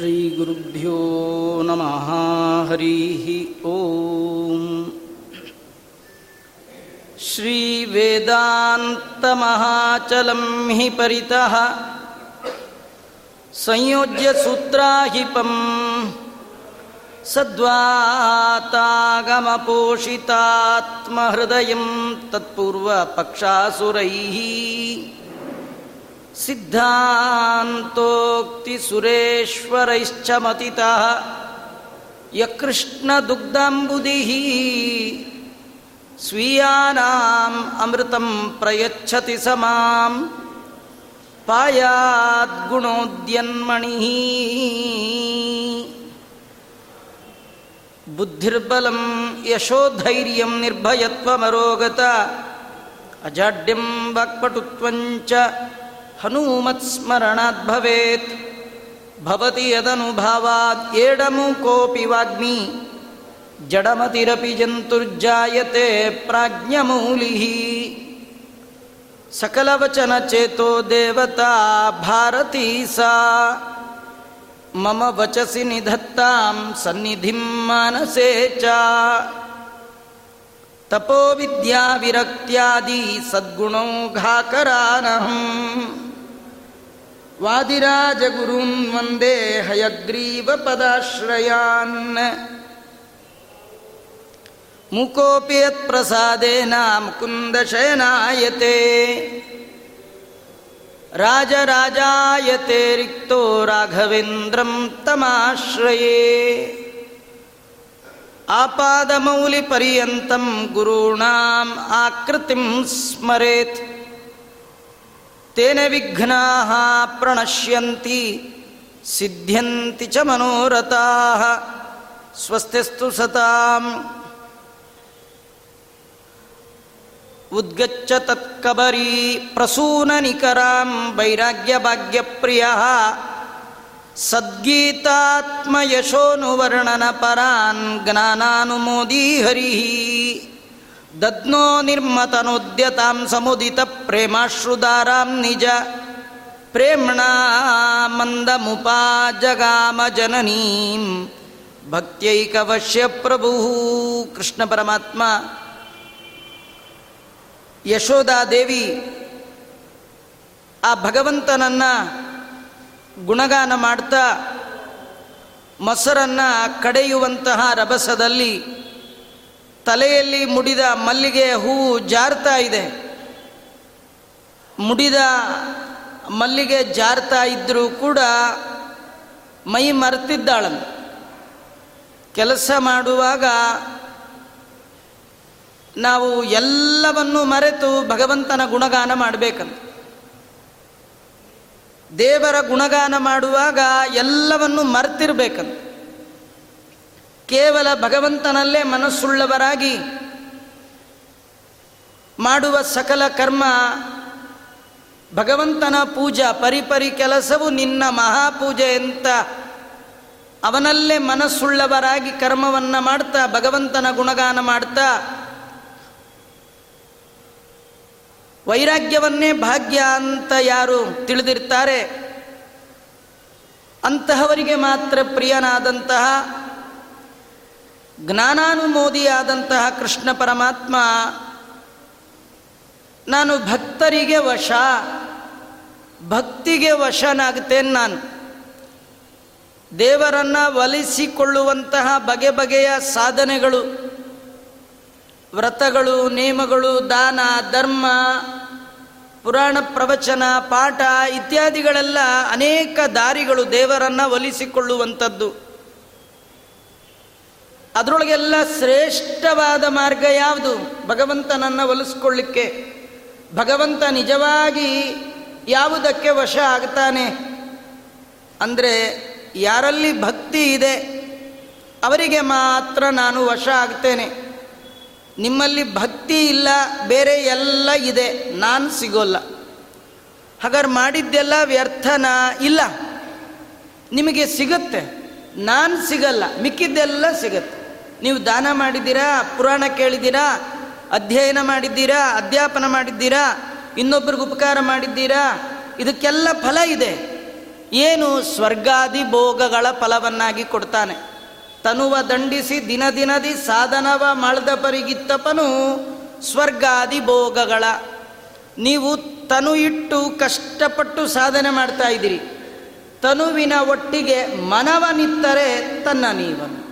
श्रीगुरुभ्यो नमः। हरिः ॐ श्रीवेदान्तमहाचलं हि परितः। संयोज्य सूत्राहिपम्। सद्वातागमपोषितात्महृदयं तत्पूर्वपक्षासुरैः। ಸಿದ್ಧಾಂತೋಕ್ತಿ ಸುರೇಶ್ವರೈಶ್ಚ ಮತಿತಃ. ಯಕೃಷ್ಣದುಗ್ಧಂಬುದಿ ಸ್ವೀಯಾನಾಂ ಅಮೃತಂ ಪ್ರಯಚ್ಛತಿ ಸ ಮಾಂ ಪಾಯಾದ್ಗುಣೋದ್ಯನ್ಮಣಿ ಬುದ್ಧಿರ್ಬಲಂ ಯಶೋಧೈರ್ಯಂ ನಿರ್ಭಯತ್ವಮರೋಗತ. ಅಜಾಡ್ಯಂ ವಾಕ್ಪಟುತ್ವಂಚ. ಹನುಮತ್ಸ್ಮರಣಾತ್ ಭವೇತ್. ಭವತಿ ಯದನುಭಾವಾತ್ ಏಡಮು ಕೋಪಿ ವಾಗ್ಮಿ. ಜಡಮತಿರಪಿ ಜಂತುರ್ಜಾಯತೆ ಪ್ರಾಜ್ಞಮೂಲಿ ಸಕಲವಚನ ಚೇತೋ ದೇವತಾ ಭಾರತೀ ಸಾ. ಮಮ ವಚಸಿ ನಿಧತ್ತಾಂ ಸನ್ನಿಧಿಂ ಮಾನಸೇ ಚ. ತಪೋವಿದ್ಯಾವಿರಕ್ತ್ಯಾದಿ ಸದ್ಗುಣೌಘಾಕರಾನಹಂ वादिराजगुरून् वन्दे हयग्रीवपदाश्रयान् मुकोऽपि यत्प्रसादेन मुकुन्दशयनायते राजराजायते रिक्तो राघवेन्द्रं तमाश्रये आपादमौलिपर्यन्तं गुरूणाम् आकृतिं स्मरेत् तेन विघ्नाः प्रणश्यन्ति सिद्ध्यन्ति च मनोरथाः स्वस्तिस्तु सताम्। उद्गच्छ तत्कबरी प्रसूननिकरां वैराग्यभाग्यप्रियः सद्गीतात्मयशोऽनुवर्णनपरान् ज्ञानानुमोदी हरिः ದದ್ನೋ ನಿರ್ಮತನೋದ್ಯತಾಂ ಸಮುದಿತ ಪ್ರೇಮಾಶ್ರುದಾರಾಂ ನಿಜ ಪ್ರೇಮ್ಣ ಮಂದಮುಪಾಜಗಾಮ ಜನನೀಂ ಭಕ್ತೈಕವಶ್ಯ ಪ್ರಭು ಕೃಷ್ಣ ಪರಮಾತ್ಮ ಯಶೋದಾದೇವಿ ಆ ಭಗವಂತನನ್ನು ಗುಣಗಾನ ಮಾಡ್ತಾ, ಮೊಸರನ್ನು ಕಡೆಯುವಂತಹ ರಭಸದಲ್ಲಿ ತಲೆಯಲ್ಲಿ ಮುಡಿದ ಮಲ್ಲಿಗೆ ಹೂವು ಜಾರ್ತಾ ಇದೆ. ಮುಡಿದ ಮಲ್ಲಿಗೆ ಜಾರ್ತಾ ಇದ್ದರೂ ಕೂಡ ಮೈ ಮರೆತಿದ್ದಾಳನು. ಕೆಲಸ ಮಾಡುವಾಗ ನಾವು ಎಲ್ಲವನ್ನು ಮರೆತು ಭಗವಂತನ ಗುಣಗಾನ ಮಾಡಬೇಕಂತ. ದೇವರ ಗುಣಗಾನ ಮಾಡುವಾಗ ಎಲ್ಲವನ್ನು ಮರ್ತಿರ್ಬೇಕಂತ. ಕೇವಲ ಭಗವಂತನಲ್ಲೇ ಮನಸ್ಸುಳ್ಳವರಾಗಿ ಮಾಡುವ ಸಕಲ ಕರ್ಮ, ಭಗವಂತನ ಪೂಜಾ ಪರಿಪರಿ ಕೆಲಸವು ನಿನ್ನ ಮಹಾಪೂಜೆ ಅಂತ ಅವನಲ್ಲೇ ಮನಸ್ಸುಳ್ಳವರಾಗಿ ಕರ್ಮವನ್ನು ಮಾಡ್ತಾ, ಭಗವಂತನ ಗುಣಗಾನ ಮಾಡ್ತಾ, ವೈರಾಗ್ಯವನ್ನೇ ಭಾಗ್ಯ ಅಂತ ಯಾರು ತಿಳಿದಿರ್ತಾರೆ? ಅಂತಹವರಿಗೆ ಮಾತ್ರ ಪ್ರಿಯನಾದಂತಹ ಜ್ಞಾನಾನುಮೋದಿಯಾದಂತಹ ಕೃಷ್ಣ ಪರಮಾತ್ಮ, ನಾನು ಭಕ್ತರಿಗೆ ವಶ, ಭಕ್ತಿಗೆ ವಶನಾಗ್ತೇನೆ ನಾನು. ದೇವರನ್ನು ಒಲಿಸಿಕೊಳ್ಳುವಂತಹ ಬಗೆ ಬಗೆಯ ಸಾಧನೆಗಳು, ವ್ರತಗಳು, ನಿಯಮಗಳು, ದಾನ, ಧರ್ಮ, ಪುರಾಣ ಪ್ರವಚನ, ಪಾಠ ಇತ್ಯಾದಿಗಳೆಲ್ಲ ಅನೇಕ ದಾರಿಗಳು ದೇವರನ್ನು ಒಲಿಸಿಕೊಳ್ಳುವಂಥದ್ದು. ಅದರೊಳಗೆಲ್ಲ ಶ್ರೇಷ್ಠವಾದ ಮಾರ್ಗ ಯಾವುದು? ಭಗವಂತನನ್ನು ಒಲಿಸ್ಕೊಳ್ಳಿಕ್ಕೆ. ಭಗವಂತ ನಿಜವಾಗಿ ಯಾವುದಕ್ಕೆ ವಶ ಆಗ್ತಾನೆ? ಅಂದರೆ ಯಾರಲ್ಲಿ ಭಕ್ತಿ ಇದೆ, ಅವರಿಗೆ ಮಾತ್ರ ನಾನು ವಶ ಆಗ್ತೇನೆ. ನಿಮ್ಮಲ್ಲಿ ಭಕ್ತಿ ಇಲ್ಲ, ಬೇರೆ ಎಲ್ಲ ಇದೆ, ನಾನು ಸಿಗೋಲ್ಲ. ಹಾಗಾದ್ರೆ ಮಾಡಿದ್ದೆಲ್ಲ ವ್ಯರ್ಥನ ಇಲ್ಲ. ನಿಮಗೆ ಸಿಗುತ್ತೆ, ನಾನು ಸಿಗಲ್ಲ, ಮಿಕ್ಕಿದ್ದೆಲ್ಲ ಸಿಗತ್ತೆ. ನೀವು ದಾನ ಮಾಡಿದ್ದೀರಾ, ಪುರಾಣ ಕೇಳಿದ್ದೀರಾ, ಅಧ್ಯಯನ ಮಾಡಿದ್ದೀರಾ, ಅಧ್ಯಾಪನ ಮಾಡಿದ್ದೀರಾ ಇನ್ನೊಬ್ಬರಿಗೆ ಉಪಕಾರ ಮಾಡಿದ್ದೀರಾ, ಇದಕ್ಕೆಲ್ಲ ಫಲ ಇದೆ. ಏನು ಸ್ವರ್ಗಾದಿ ಭೋಗಗಳ ಫಲವನ್ನಾಗಿ ಕೊಡ್ತಾನೆ. ತನುವ ದಂಡಿಸಿ ದಿನ ದಿನದಿ ಸಾಧನವ ಮಳದ ಪರಿಗಿತ್ತಪನು ಸ್ವರ್ಗಾದಿ ಭೋಗಗಳ. ನೀವು ತನು ಇಟ್ಟು ಕಷ್ಟಪಟ್ಟು ಸಾಧನೆ ಮಾಡ್ತಾ ಇದ್ದೀರಿ. ತನುವಿನ ಒಟ್ಟಿಗೆ ಮನವನಿತ್ತರೆ ತನ್ನ ನೀವನು.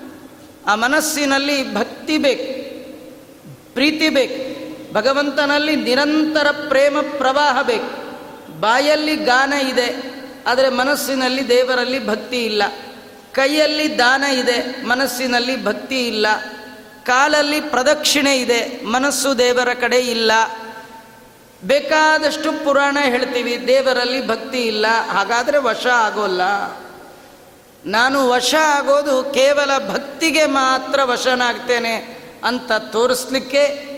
ಆ ಮನಸ್ಸಿನಲ್ಲಿ ಭಕ್ತಿ ಬೇಕು, ಪ್ರೀತಿ ಬೇಕು, ಭಗವಂತನಲ್ಲಿ ನಿರಂತರ ಪ್ರೇಮ ಪ್ರವಾಹ ಬೇಕು. ಬಾಯಲ್ಲಿ ಗಾನ ಇದೆ, ಆದರೆ ಮನಸ್ಸಿನಲ್ಲಿ ದೇವರಲ್ಲಿ ಭಕ್ತಿ ಇಲ್ಲ. ಕೈಯಲ್ಲಿ ದಾನ ಇದೆ, ಮನಸ್ಸಿನಲ್ಲಿ ಭಕ್ತಿ ಇಲ್ಲ. ಕಾಲಲ್ಲಿ ಪ್ರದಕ್ಷಿಣೆ ಇದೆ, ಮನಸ್ಸು ದೇವರ ಕಡೆ ಇಲ್ಲ. ಬೇಕಾದಷ್ಟು ಪುರಾಣ ಹೇಳ್ತೀವಿ, ದೇವರಲ್ಲಿ ಭಕ್ತಿ ಇಲ್ಲ, ಹಾಗಾದರೆ ವಶ ಆಗೋಲ್ಲ. ನಾನು ವಶ ಆಗೋದು ಕೇವಲ ಭಕ್ತಿಗೆ ಮಾತ್ರ ವಶನಾಗ್ತೇನೆ ಅಂತ ತೋರಿಸ್ಲಿಕ್ಕೆ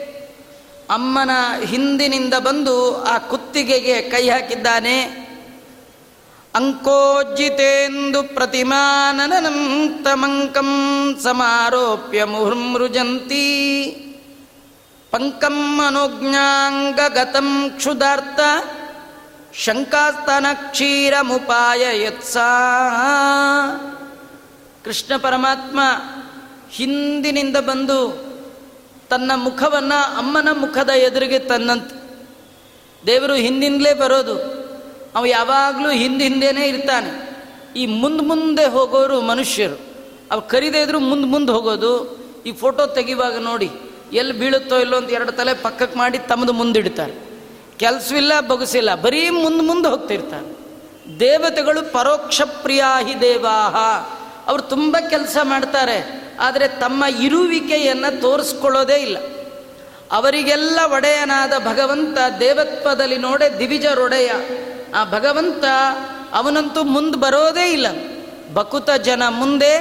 ಅಮ್ಮನ ಹಿಂದಿನಿಂದ ಬಂದು ಆ ಕುತ್ತಿಗೆಗೆ ಕೈ ಹಾಕಿದ್ದಾನೆ. ಅಂಕೋಜಿತೇಂದು ಪ್ರತಿಮಾನನಂತಮಂಕಂ ಸಮಾರೋಪ್ಯ ಮುಹುರ್ಮೃಜಂತಿ. ಪಂಕಂ ಮನೋಜ್ಞಾಂಗಗತಂ ಕ್ಷುಧಾರ್ಥ ಶಂಕಾಸ್ತನ ಕ್ಷೀರಮುಪಾಯ ಯತ್ಸಾ ಕೃಷ್ಣ ಪರಮಾತ್ಮ ಹಿಂದಿನಿಂದ ಬಂದು ತನ್ನ ಮುಖವನ್ನು ಅಮ್ಮನ ಮುಖದ ಎದುರಿಗೆ ತನ್ನಂತ. ದೇವರು ಹಿಂದಿಂದಲೇ ಬರೋದು. ಅವ ಯಾವಾಗಲೂ ಹಿಂದೆ ಹಿಂದೆನೇ ಇರ್ತಾನೆ. ಈ ಮುಂದೆ ಮುಂದೆ ಹೋಗೋರು ಮನುಷ್ಯರು. ಅವು ಕರಿದೇ ಇದ್ರು ಮುಂದೆ ಮುಂದೆ ಹೋಗೋದು. ಈ ಫೋಟೋ ತೆಗಿವಾಗ ನೋಡಿ ಎಲ್ಲಿ ಬೀಳುತ್ತೋ ಇಲ್ಲೋ ಅಂತ ಎರಡು ತಲೆ ಪಕ್ಕಕ್ಕೆ ಮಾಡಿ ತಮ್ಮದು ಮುಂದಿಡ್ತಾರೆ ಕೆಲಸವಿಲ್ಲ, ಬಗಸಿಲ್ಲ, ಬರೀ ಮುಂದೆ ಮುಂದೆ ಹೋಗ್ತಿರ್ತಾರೆ. ದೇವತೆಗಳು ಪರೋಕ್ಷ ಪ್ರಿಯಾಹಿ ದೇವಾಹ. ಅವರು ತುಂಬ ಕೆಲಸ ಮಾಡ್ತಾರೆ, ಆದರೆ ತಮ್ಮ ಇರುವಿಕೆಯನ್ನು ತೋರಿಸ್ಕೊಳ್ಳೋದೇ ಇಲ್ಲ. ಅವರಿಗೆಲ್ಲ ಒಡೆಯನಾದ ಭಗವಂತ ದೇವತ್ವದಲ್ಲಿ ನೋಡೆ ದಿವಿಜರೊಡೆಯ ಆ ಭಗವಂತ ಅವನಂತೂ ಮುಂದೆ ಬರೋದೇ ಇಲ್ಲ. ಬಕುತ ಜನ ಮುಂದೆ,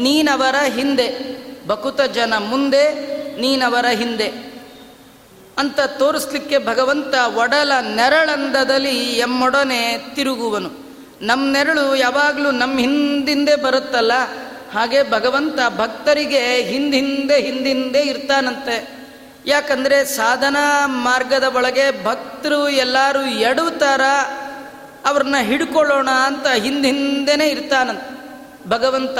ನೀನವರ ಹಿಂದೆ. ಬಕುತ ಜನ ಮುಂದೆ, ನೀನವರ ಹಿಂದೆ. ಅಂತ ತೋರಿಸ್ಲಿಕ್ಕೆ ಭಗವಂತ ಒಡಲ ನೆರಳಂದದಲ್ಲಿ ಎಮ್ಮೊಡನೆ ತಿರುಗುವನು. ನಮ್ಮ ನೆರಳು ಯಾವಾಗಲೂ ನಮ್ಮ ಹಿಂದಿಂದೆ ಬರುತ್ತಲ್ಲ? ಹಾಗೆ ಭಗವಂತ ಭಕ್ತರಿಗೆ ಹಿಂದಿಂದೆ ಹಿಂದಿಂದೆ ಇರ್ತಾನಂತೆ. ಯಾಕಂದರೆ ಸಾಧನಾ ಮಾರ್ಗದ ಒಳಗೆ ಭಕ್ತರು ಎಲ್ಲರೂ ಎಡುತ್ತಾರ ಅವ್ರನ್ನ ಹಿಡ್ಕೊಳ್ಳೋಣ ಅಂತ ಹಿಂದಿಂದೇ ಇರ್ತಾನಂತೆ. ಭಗವಂತ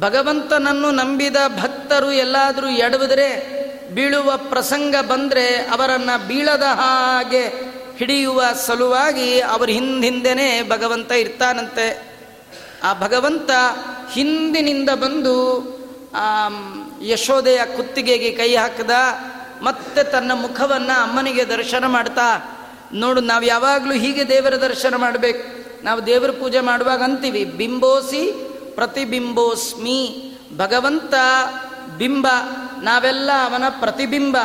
ಭಗವಂತನನ್ನು ನಂಬಿದ ಭಕ್ತರು ಎಲ್ಲಾದರೂ ಎಡವಿದ್ರೆ ಬೀಳುವ ಪ್ರಸಂಗ ಬಂದರೆ ಅವರನ್ನು ಬೀಳದ ಹಾಗೆ ಹಿಡಿಯುವ ಸಲುವಾಗಿ ಅವ್ರ ಹಿಂದಿಂದೇ ಭಗವಂತ ಇರ್ತಾನಂತೆ. ಆ ಭಗವಂತ ಹಿಂದಿನಿಂದ ಬಂದು ಯಶೋದೆಯ ಕುತ್ತಿಗೆಗೆ ಕೈ ಹಾಕಿದ, ಮತ್ತೆ ತನ್ನ ಮುಖವನ್ನು ಅಮ್ಮನಿಗೆ ದರ್ಶನ ಮಾಡ್ತಾ, ನೋಡು, ನಾವು ಯಾವಾಗಲೂ ಹೀಗೆ ದೇವರ ದರ್ಶನ ಮಾಡಬೇಕು. ನಾವು ದೇವರ ಪೂಜೆ ಮಾಡುವಾಗ ಅಂತೀವಿ, ಬಿಂಬೋಸಿ ಪ್ರತಿಬಿಂಬೋಸ್ಮಿ. ಭಗವಂತ ಬಿಂಬ, ನಾವೆಲ್ಲ ಅವನ ಪ್ರತಿಬಿಂಬ.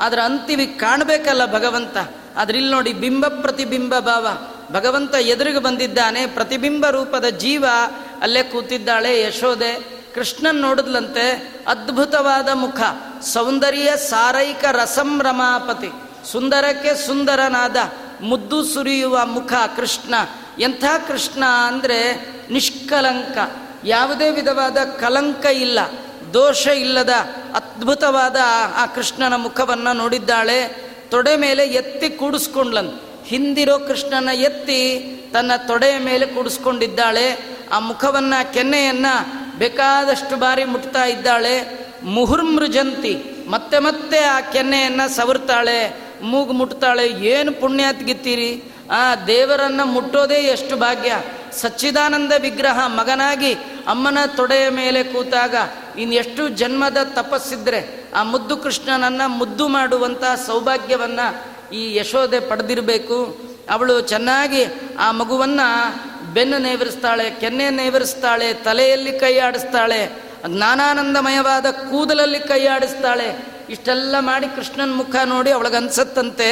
ಆದ್ರೆ ಅಂತಿವಿ ಕಾಣಬೇಕಲ್ಲ ಭಗವಂತ. ಇಲ್ಲಿ ನೋಡಿ ಬಿಂಬ ಪ್ರತಿಬಿಂಬ ಭಾವ. ಭಗವಂತ ಎದುರಿಗೆ ಬಂದಿದ್ದಾನೆ, ಪ್ರತಿಬಿಂಬ ರೂಪದ ಜೀವ ಅಲ್ಲೇ ಕೂತಿದ್ದಾಳೆ ಯಶೋದೆ. ಕೃಷ್ಣನ್ ನೋಡಿದ್ಲಂತೆ ಅದ್ಭುತವಾದ ಮುಖ. ಸೌಂದರ್ಯ ಸಾರೈಕ ರಸಂರಮಾಪತಿ ಸುಂದರಕ್ಕೆ ಸುಂದರನಾದ ಮುದ್ದು ಸುರಿಯುವ ಮುಖ ಕೃಷ್ಣ. ಎಂಥ ಕೃಷ್ಣ ಅಂದರೆ ನಿಷ್ಕಲಂಕ. ಯಾವುದೇ ವಿಧವಾದ ಕಲಂಕ ಇಲ್ಲ. ದೋಷ ಇಲ್ಲದ ಅದ್ಭುತವಾದ ಆ ಕೃಷ್ಣನ ಮುಖವನ್ನು ನೋಡಿದ್ದಾಳೆ. ತೊಡೆ ಮೇಲೆ ಎತ್ತಿ ಕೂಡಿಸ್ಕೊಂಡ್ಲನ್. ಹಿಂದಿರೋ ಕೃಷ್ಣನ ಎತ್ತಿ ತನ್ನ ತೊಡೆಯ ಮೇಲೆ ಕೂಡಿಸ್ಕೊಂಡಿದ್ದಾಳೆ. ಆ ಮುಖವನ್ನು, ಕೆನ್ನೆಯನ್ನು ಬೇಕಾದಷ್ಟು ಬಾರಿ ಮುಟ್ತಾ ಇದ್ದಾಳೆ. ಮುಹುರ್ಮೃಜಂತಿ. ಮತ್ತೆ ಮತ್ತೆ ಆ ಕೆನ್ನೆಯನ್ನ ಸವರ್ತಾಳೆ. ಮೂಗು ಮುಟ್ತಾಳೆ. ಏನು ಪುಣ್ಯಾತ್ಗಿತ್ತೀರಿ? ಆ ದೇವರನ್ನು ಮುಟ್ಟೋದೇ ಎಷ್ಟು ಭಾಗ್ಯ. ಸಚ್ಚಿದಾನಂದ ವಿಗ್ರಹ ಮಗನಾಗಿ ಅಮ್ಮನ ತೊಡೆಯ ಮೇಲೆ ಕೂತಾಗ ಇನ್ನೆಷ್ಟು ಜನ್ಮದ ತಪಸ್ಸಿದ್ರೆ ಆ ಮುದ್ದು ಕೃಷ್ಣನನ್ನು ಮುದ್ದು ಮಾಡುವಂಥ ಸೌಭಾಗ್ಯವನ್ನು ಈ ಯಶೋದೆ ಪಡೆದಿರಬೇಕು. ಅವಳು ಚೆನ್ನಾಗಿ ಆ ಮಗುವನ್ನು ಬೆನ್ನು ನೇವರಿಸ್ತಾಳೆ, ಕೆನ್ನೆ ನೇವರಿಸ್ತಾಳೆ, ತಲೆಯಲ್ಲಿ ಕೈ ಆಡಿಸ್ತಾಳೆ, ಜ್ಞಾನಾನಂದಮಯವಾದ ಕೂದಲಲ್ಲಿ ಕೈ ಆಡಿಸ್ತಾಳೆ. ಇಷ್ಟೆಲ್ಲ ಮಾಡಿ ಕೃಷ್ಣನ ಮುಖ ನೋಡಿ ಅವಳಿಗನ್ಸತ್ತಂತೆ,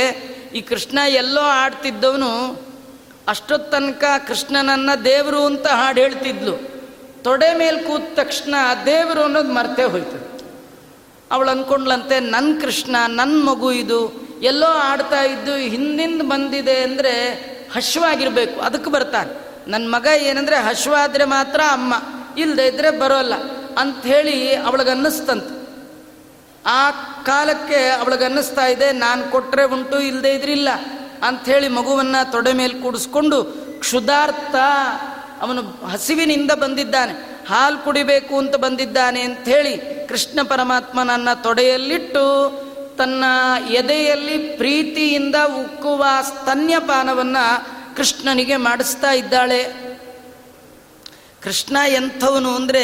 ಈ ಕೃಷ್ಣ ಎಲ್ಲೋ ಆಡ್ತಿದ್ದವನು ಅಷ್ಟೊತ್ತನಕ ತನಕ ಕೃಷ್ಣನನ್ನ ದೇವರು ಅಂತ ಹಾಡು ಹೇಳ್ತಿದ್ಲು. ತೊಡೆ ಮೇಲೆ ಕೂತ ತಕ್ಷಣ ದೇವರು ಅನ್ನೋದು ಮರ್ತೇ ಹೋಯ್ತು. ಅವಳು ಅಂದ್ಕೊಂಡ್ಲಂತೆ ನನ್ನ ಕೃಷ್ಣ ನನ್ನ ಮಗು ಇದು. ಎಲ್ಲೋ ಆಡ್ತಾ ಇದ್ದು ಹಿಂದಿಂದ ಬಂದಿದೆ ಅಂದರೆ ಹಶ್ವಾಗಿರಬೇಕು. ಅದಕ್ಕೆ ಬರ್ತಾನೆ. ನನ್ನ ಮಗ ಏನಂದರೆ ಹಶ್ವಾದ್ರೆ ಮಾತ್ರ ಅಮ್ಮ. ಇಲ್ಲದೆ ಇದ್ದರೆ ಬರೋಲ್ಲ. ಅಂಥೇಳಿ ಅವಳಿಗನ್ನಿಸ್ತಂತೆ ಆ ಕಾಲಕ್ಕೆ ಅವಳಿಗನ್ನಿಸ್ತಾ ಇದೆ, ನಾನು ಕೊಟ್ಟರೆ ಉಂಟು ಇಲ್ಲದೆ ಇದ್ರಿಲ್ಲ ಅಂಥೇಳಿ ಮಗುವನ್ನು ತೊಡೆ ಮೇಲೆ ಕೂಡಿಸ್ಕೊಂಡು, ಕ್ಷುಧಾರ್ಥ ಅವನು ಹಸಿವಿನಿಂದ ಬಂದಿದ್ದಾನೆ, ಹಾಲು ಕುಡಿಬೇಕು ಅಂತ ಬಂದಿದ್ದಾನೆ ಅಂಥೇಳಿ ಕೃಷ್ಣ ಪರಮಾತ್ಮ ನನ್ನ ತೊಡೆಯಲ್ಲಿಟ್ಟು ತನ್ನ ಎದೆಯಲ್ಲಿ ಪ್ರೀತಿಯಿಂದ ಉಕ್ಕುವ ಸ್ತನ್ಯಪಾನವನ್ನು ಕೃಷ್ಣನಿಗೆ ಮಾಡಿಸ್ತಾ ಇದ್ದಾಳೆ. ಕೃಷ್ಣ ಎಂಥವನು ಅಂದರೆ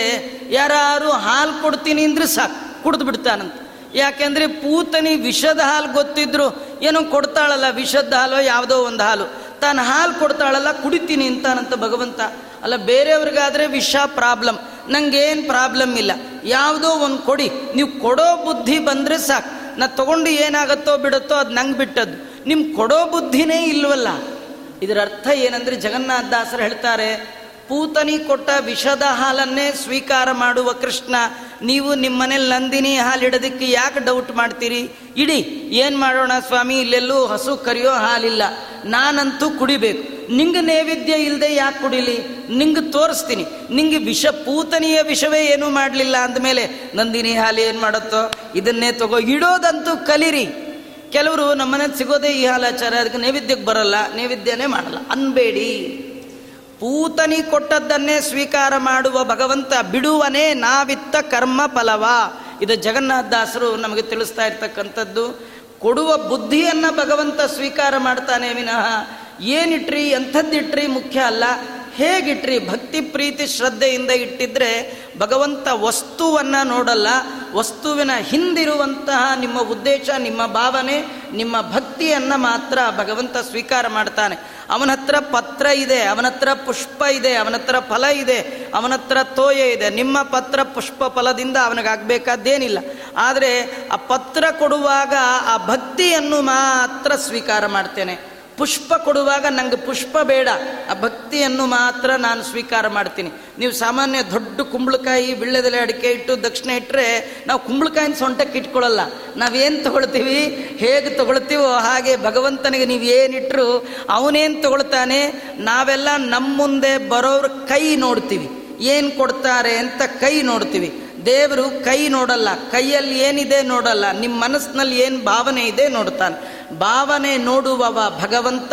ಯಾರು ಹಾಲು ಕೊಡ್ತೀನಿ ಅಂದ್ರೆ ಸಾಕು, ಕುಡಿದು ಬಿಡ್ತಾನಂತ. ಯಾಕೆಂದರೆ ಪೂತನಿ ವಿಷದ ಹಾಲು ಗೊತ್ತಿದ್ರು ಏನೋ ಕೊಡ್ತಾಳಲ್ಲ, ವಿಷದ ಹಾಲು ಯಾವುದೋ ಒಂದು ಹಾಲು, ತಾನು ಹಾಲು ಕೊಡ್ತಾಳಲ್ಲ, ಕುಡಿತೀನಿ ಅಂತಾನಂತ ಭಗವಂತ. ಅಲ್ಲ, ಬೇರೆಯವ್ರಿಗಾದರೆ ವಿಷ ಪ್ರಾಬ್ಲಮ್. ನಂಗೇನು ಪ್ರಾಬ್ಲಮ್ ಇಲ್ಲ. ಯಾವುದೋ ಒಂದು ಕೊಡಿ. ನೀವು ಕೊಡೋ ಬುದ್ಧಿ ಬಂದರೆ ಸಾಕು. ನಾ ತಗೊಂಡು ಏನಾಗತ್ತೋ ಬಿಡುತ್ತೋ ಅದು ನಂಗೆ ಬಿಟ್ಟದ್ದು. ನಿಮ್ಮ ಕೊಡೋ ಬುದ್ಧಿನೇ ಇಲ್ವಲ್ಲ. ಇದರ ಅರ್ಥ ಏನಂದರೆ ಜಗನ್ನಾಥ ದಾಸರು ಹೇಳ್ತಾರೆ ಪೂತನಿ ಕೊಟ್ಟ ವಿಷದ ಹಾಲನ್ನೇ ಸ್ವೀಕಾರ ಮಾಡುವ ಕೃಷ್ಣ, ನೀವು ನಿಮ್ಮನೇಲಿ ನಂದಿನಿ ಹಾಲಿಡೋದಕ್ಕೆ ಯಾಕೆ ಡೌಟ್ ಮಾಡ್ತೀರಿ? ಇಡಿ, ಏನು ಮಾಡೋಣ ಸ್ವಾಮಿ, ಇಲ್ಲೆಲ್ಲೂ ಹಸು ಕರಿಯೋ ಹಾಲಿಲ್ಲ. ನಾನಂತೂ ಕುಡಿಬೇಕು. ನಿಂಗೆ ನೈವೇದ್ಯ ಇಲ್ಲದೆ ಯಾಕೆ ಕುಡಿಲಿ? ನಿಂಗೆ ತೋರಿಸ್ತೀನಿ. ನಿಂಗೆ ವಿಷ, ಪೂತನಿಯ ವಿಷವೇ ಏನೂ ಮಾಡಲಿಲ್ಲ ಅಂದಮೇಲೆ ನಂದಿನಿ ಹಾಲು ಏನು ಮಾಡುತ್ತೋ? ಇದನ್ನೇ ತಗೋ. ಇಡೋದಂತೂ ಕಲಿರಿ. ಕೆಲವರು ನಮ್ಮನೆ ಸಿಗೋದೇ ಈ ಹಾಲಾಚಾರ, ಅದಕ್ಕೆ ನೈವೇದ್ಯಕ್ಕೆ ಬರಲ್ಲ, ನೈವೇದ್ಯನೇ ಮಾಡಲ್ಲ. ಅನ್ಬೇಡಿ. ಪೂತನಿ ಕೊಟ್ಟದ್ದನ್ನೇ ಸ್ವೀಕಾರ ಮಾಡುವ ಭಗವಂತ ಬಿಡುವನೇ ನಾವಿತ್ತ ಕರ್ಮ ಫಲವ. ಇದು ಜಗನ್ನಾಥದಾಸರು ನಮಗೆ ತಿಳಿಸ್ತಾ ಇರ್ತಕ್ಕಂಥದ್ದು. ಕೊಡುವ ಬುದ್ಧಿಯನ್ನು ಭಗವಂತ ಸ್ವೀಕಾರ ಮಾಡ್ತಾನೆ ವಿನಃ. ಏನಿಟ್ರಿ ಎಂಥದ್ದಿಟ್ರಿ ಮುಖ್ಯ ಅಲ್ಲ. ಹೇಗಿಟ್ರಿ ಭಕ್ತಿ ಪ್ರೀತಿ ಶ್ರದ್ಧೆಯಿಂದ ಇಟ್ಟಿದ್ರೆ ಭಗವಂತ ವಸ್ತುವನ್ನು ನೋಡಲ್ಲ, ವಸ್ತುವಿನ ಹಿಂದಿರುವಂತಹ ನಿಮ್ಮ ಉದ್ದೇಶ, ನಿಮ್ಮ ಭಾವನೆ, ನಿಮ್ಮ ಭಕ್ತಿಯನ್ನು ಮಾತ್ರ ಭಗವಂತ ಸ್ವೀಕಾರ ಮಾಡ್ತಾನೆ. ಅವನ ಹತ್ರ ಪತ್ರ ಇದೆ, ಅವನ ಹತ್ರ ಪುಷ್ಪ ಇದೆ, ಅವನ ಹತ್ರ ಫಲ ಇದೆ, ಅವನ ಹತ್ರ ತೋಯ ಇದೆ. ನಿಮ್ಮ ಪತ್ರ ಪುಷ್ಪ ಫಲದಿಂದ ಅವನಿಗಾಗಬೇಕಾದ್ದೇನಿಲ್ಲ. ಆದರೆ ಆ ಪತ್ರ ಕೊಡುವಾಗ ಆ ಭಕ್ತಿಯನ್ನು ಮಾತ್ರ ಸ್ವೀಕಾರ ಮಾಡ್ತೇನೆ. ಪುಷ್ಪ ಕೊಡುವಾಗ ನಂಗೆ ಪುಷ್ಪ ಬೇಡ. ಆ ಭಕ್ತಿಯನ್ನು ಮಾತ್ರ ನಾನು ಸ್ವೀಕಾರ ಮಾಡ್ತೀನಿ. ನೀವು ಸಾಮಾನ್ಯ ದೊಡ್ಡ ಕುಂಬಳಕಾಯಿ ಬಿಳ್ಳೆದೆಲೆ ಅಡಿಕೆ ಇಟ್ಟು ದಕ್ಷಿಣ ಇಟ್ಟರೆ ನಾವು ಕುಂಬಳಕಾಯಿನ ಸೊಂಟಕ್ಕೆ ಇಟ್ಕೊಳ್ಳಲ್ಲ. ನಾವೇನು ತಗೊಳ್ತೀವಿ? ಹೇಗೆ ತಗೊಳ್ತೀವೋ ಹಾಗೆ ಭಗವಂತನಿಗೆ ನೀವು ಏನಿಟ್ಟರು ಅವನೇನು ತಗೊಳ್ತಾನೆ? ನಾವೆಲ್ಲ ನಮ್ಮ ಮುಂದೆ ಬರೋರ ಕೈ ನೋಡ್ತೀವಿ. ಏನು ಕೊಡ್ತಾರೆ ಅಂತ ಕೈ ನೋಡ್ತೀವಿ. ದೇವರು ಕೈ ನೋಡಲ್ಲ, ಕೈಯಲ್ಲಿ ಏನಿದೆ ನೋಡಲ್ಲ ನಿಮ್ಮ ಮನಸ್ಸಿನಲ್ಲಿ ಏನು ಭಾವನೆ ಇದೆ ನೋಡ್ತಾನೆ. ಭಾವನೆ ನೋಡುವವ ಭಗವಂತ,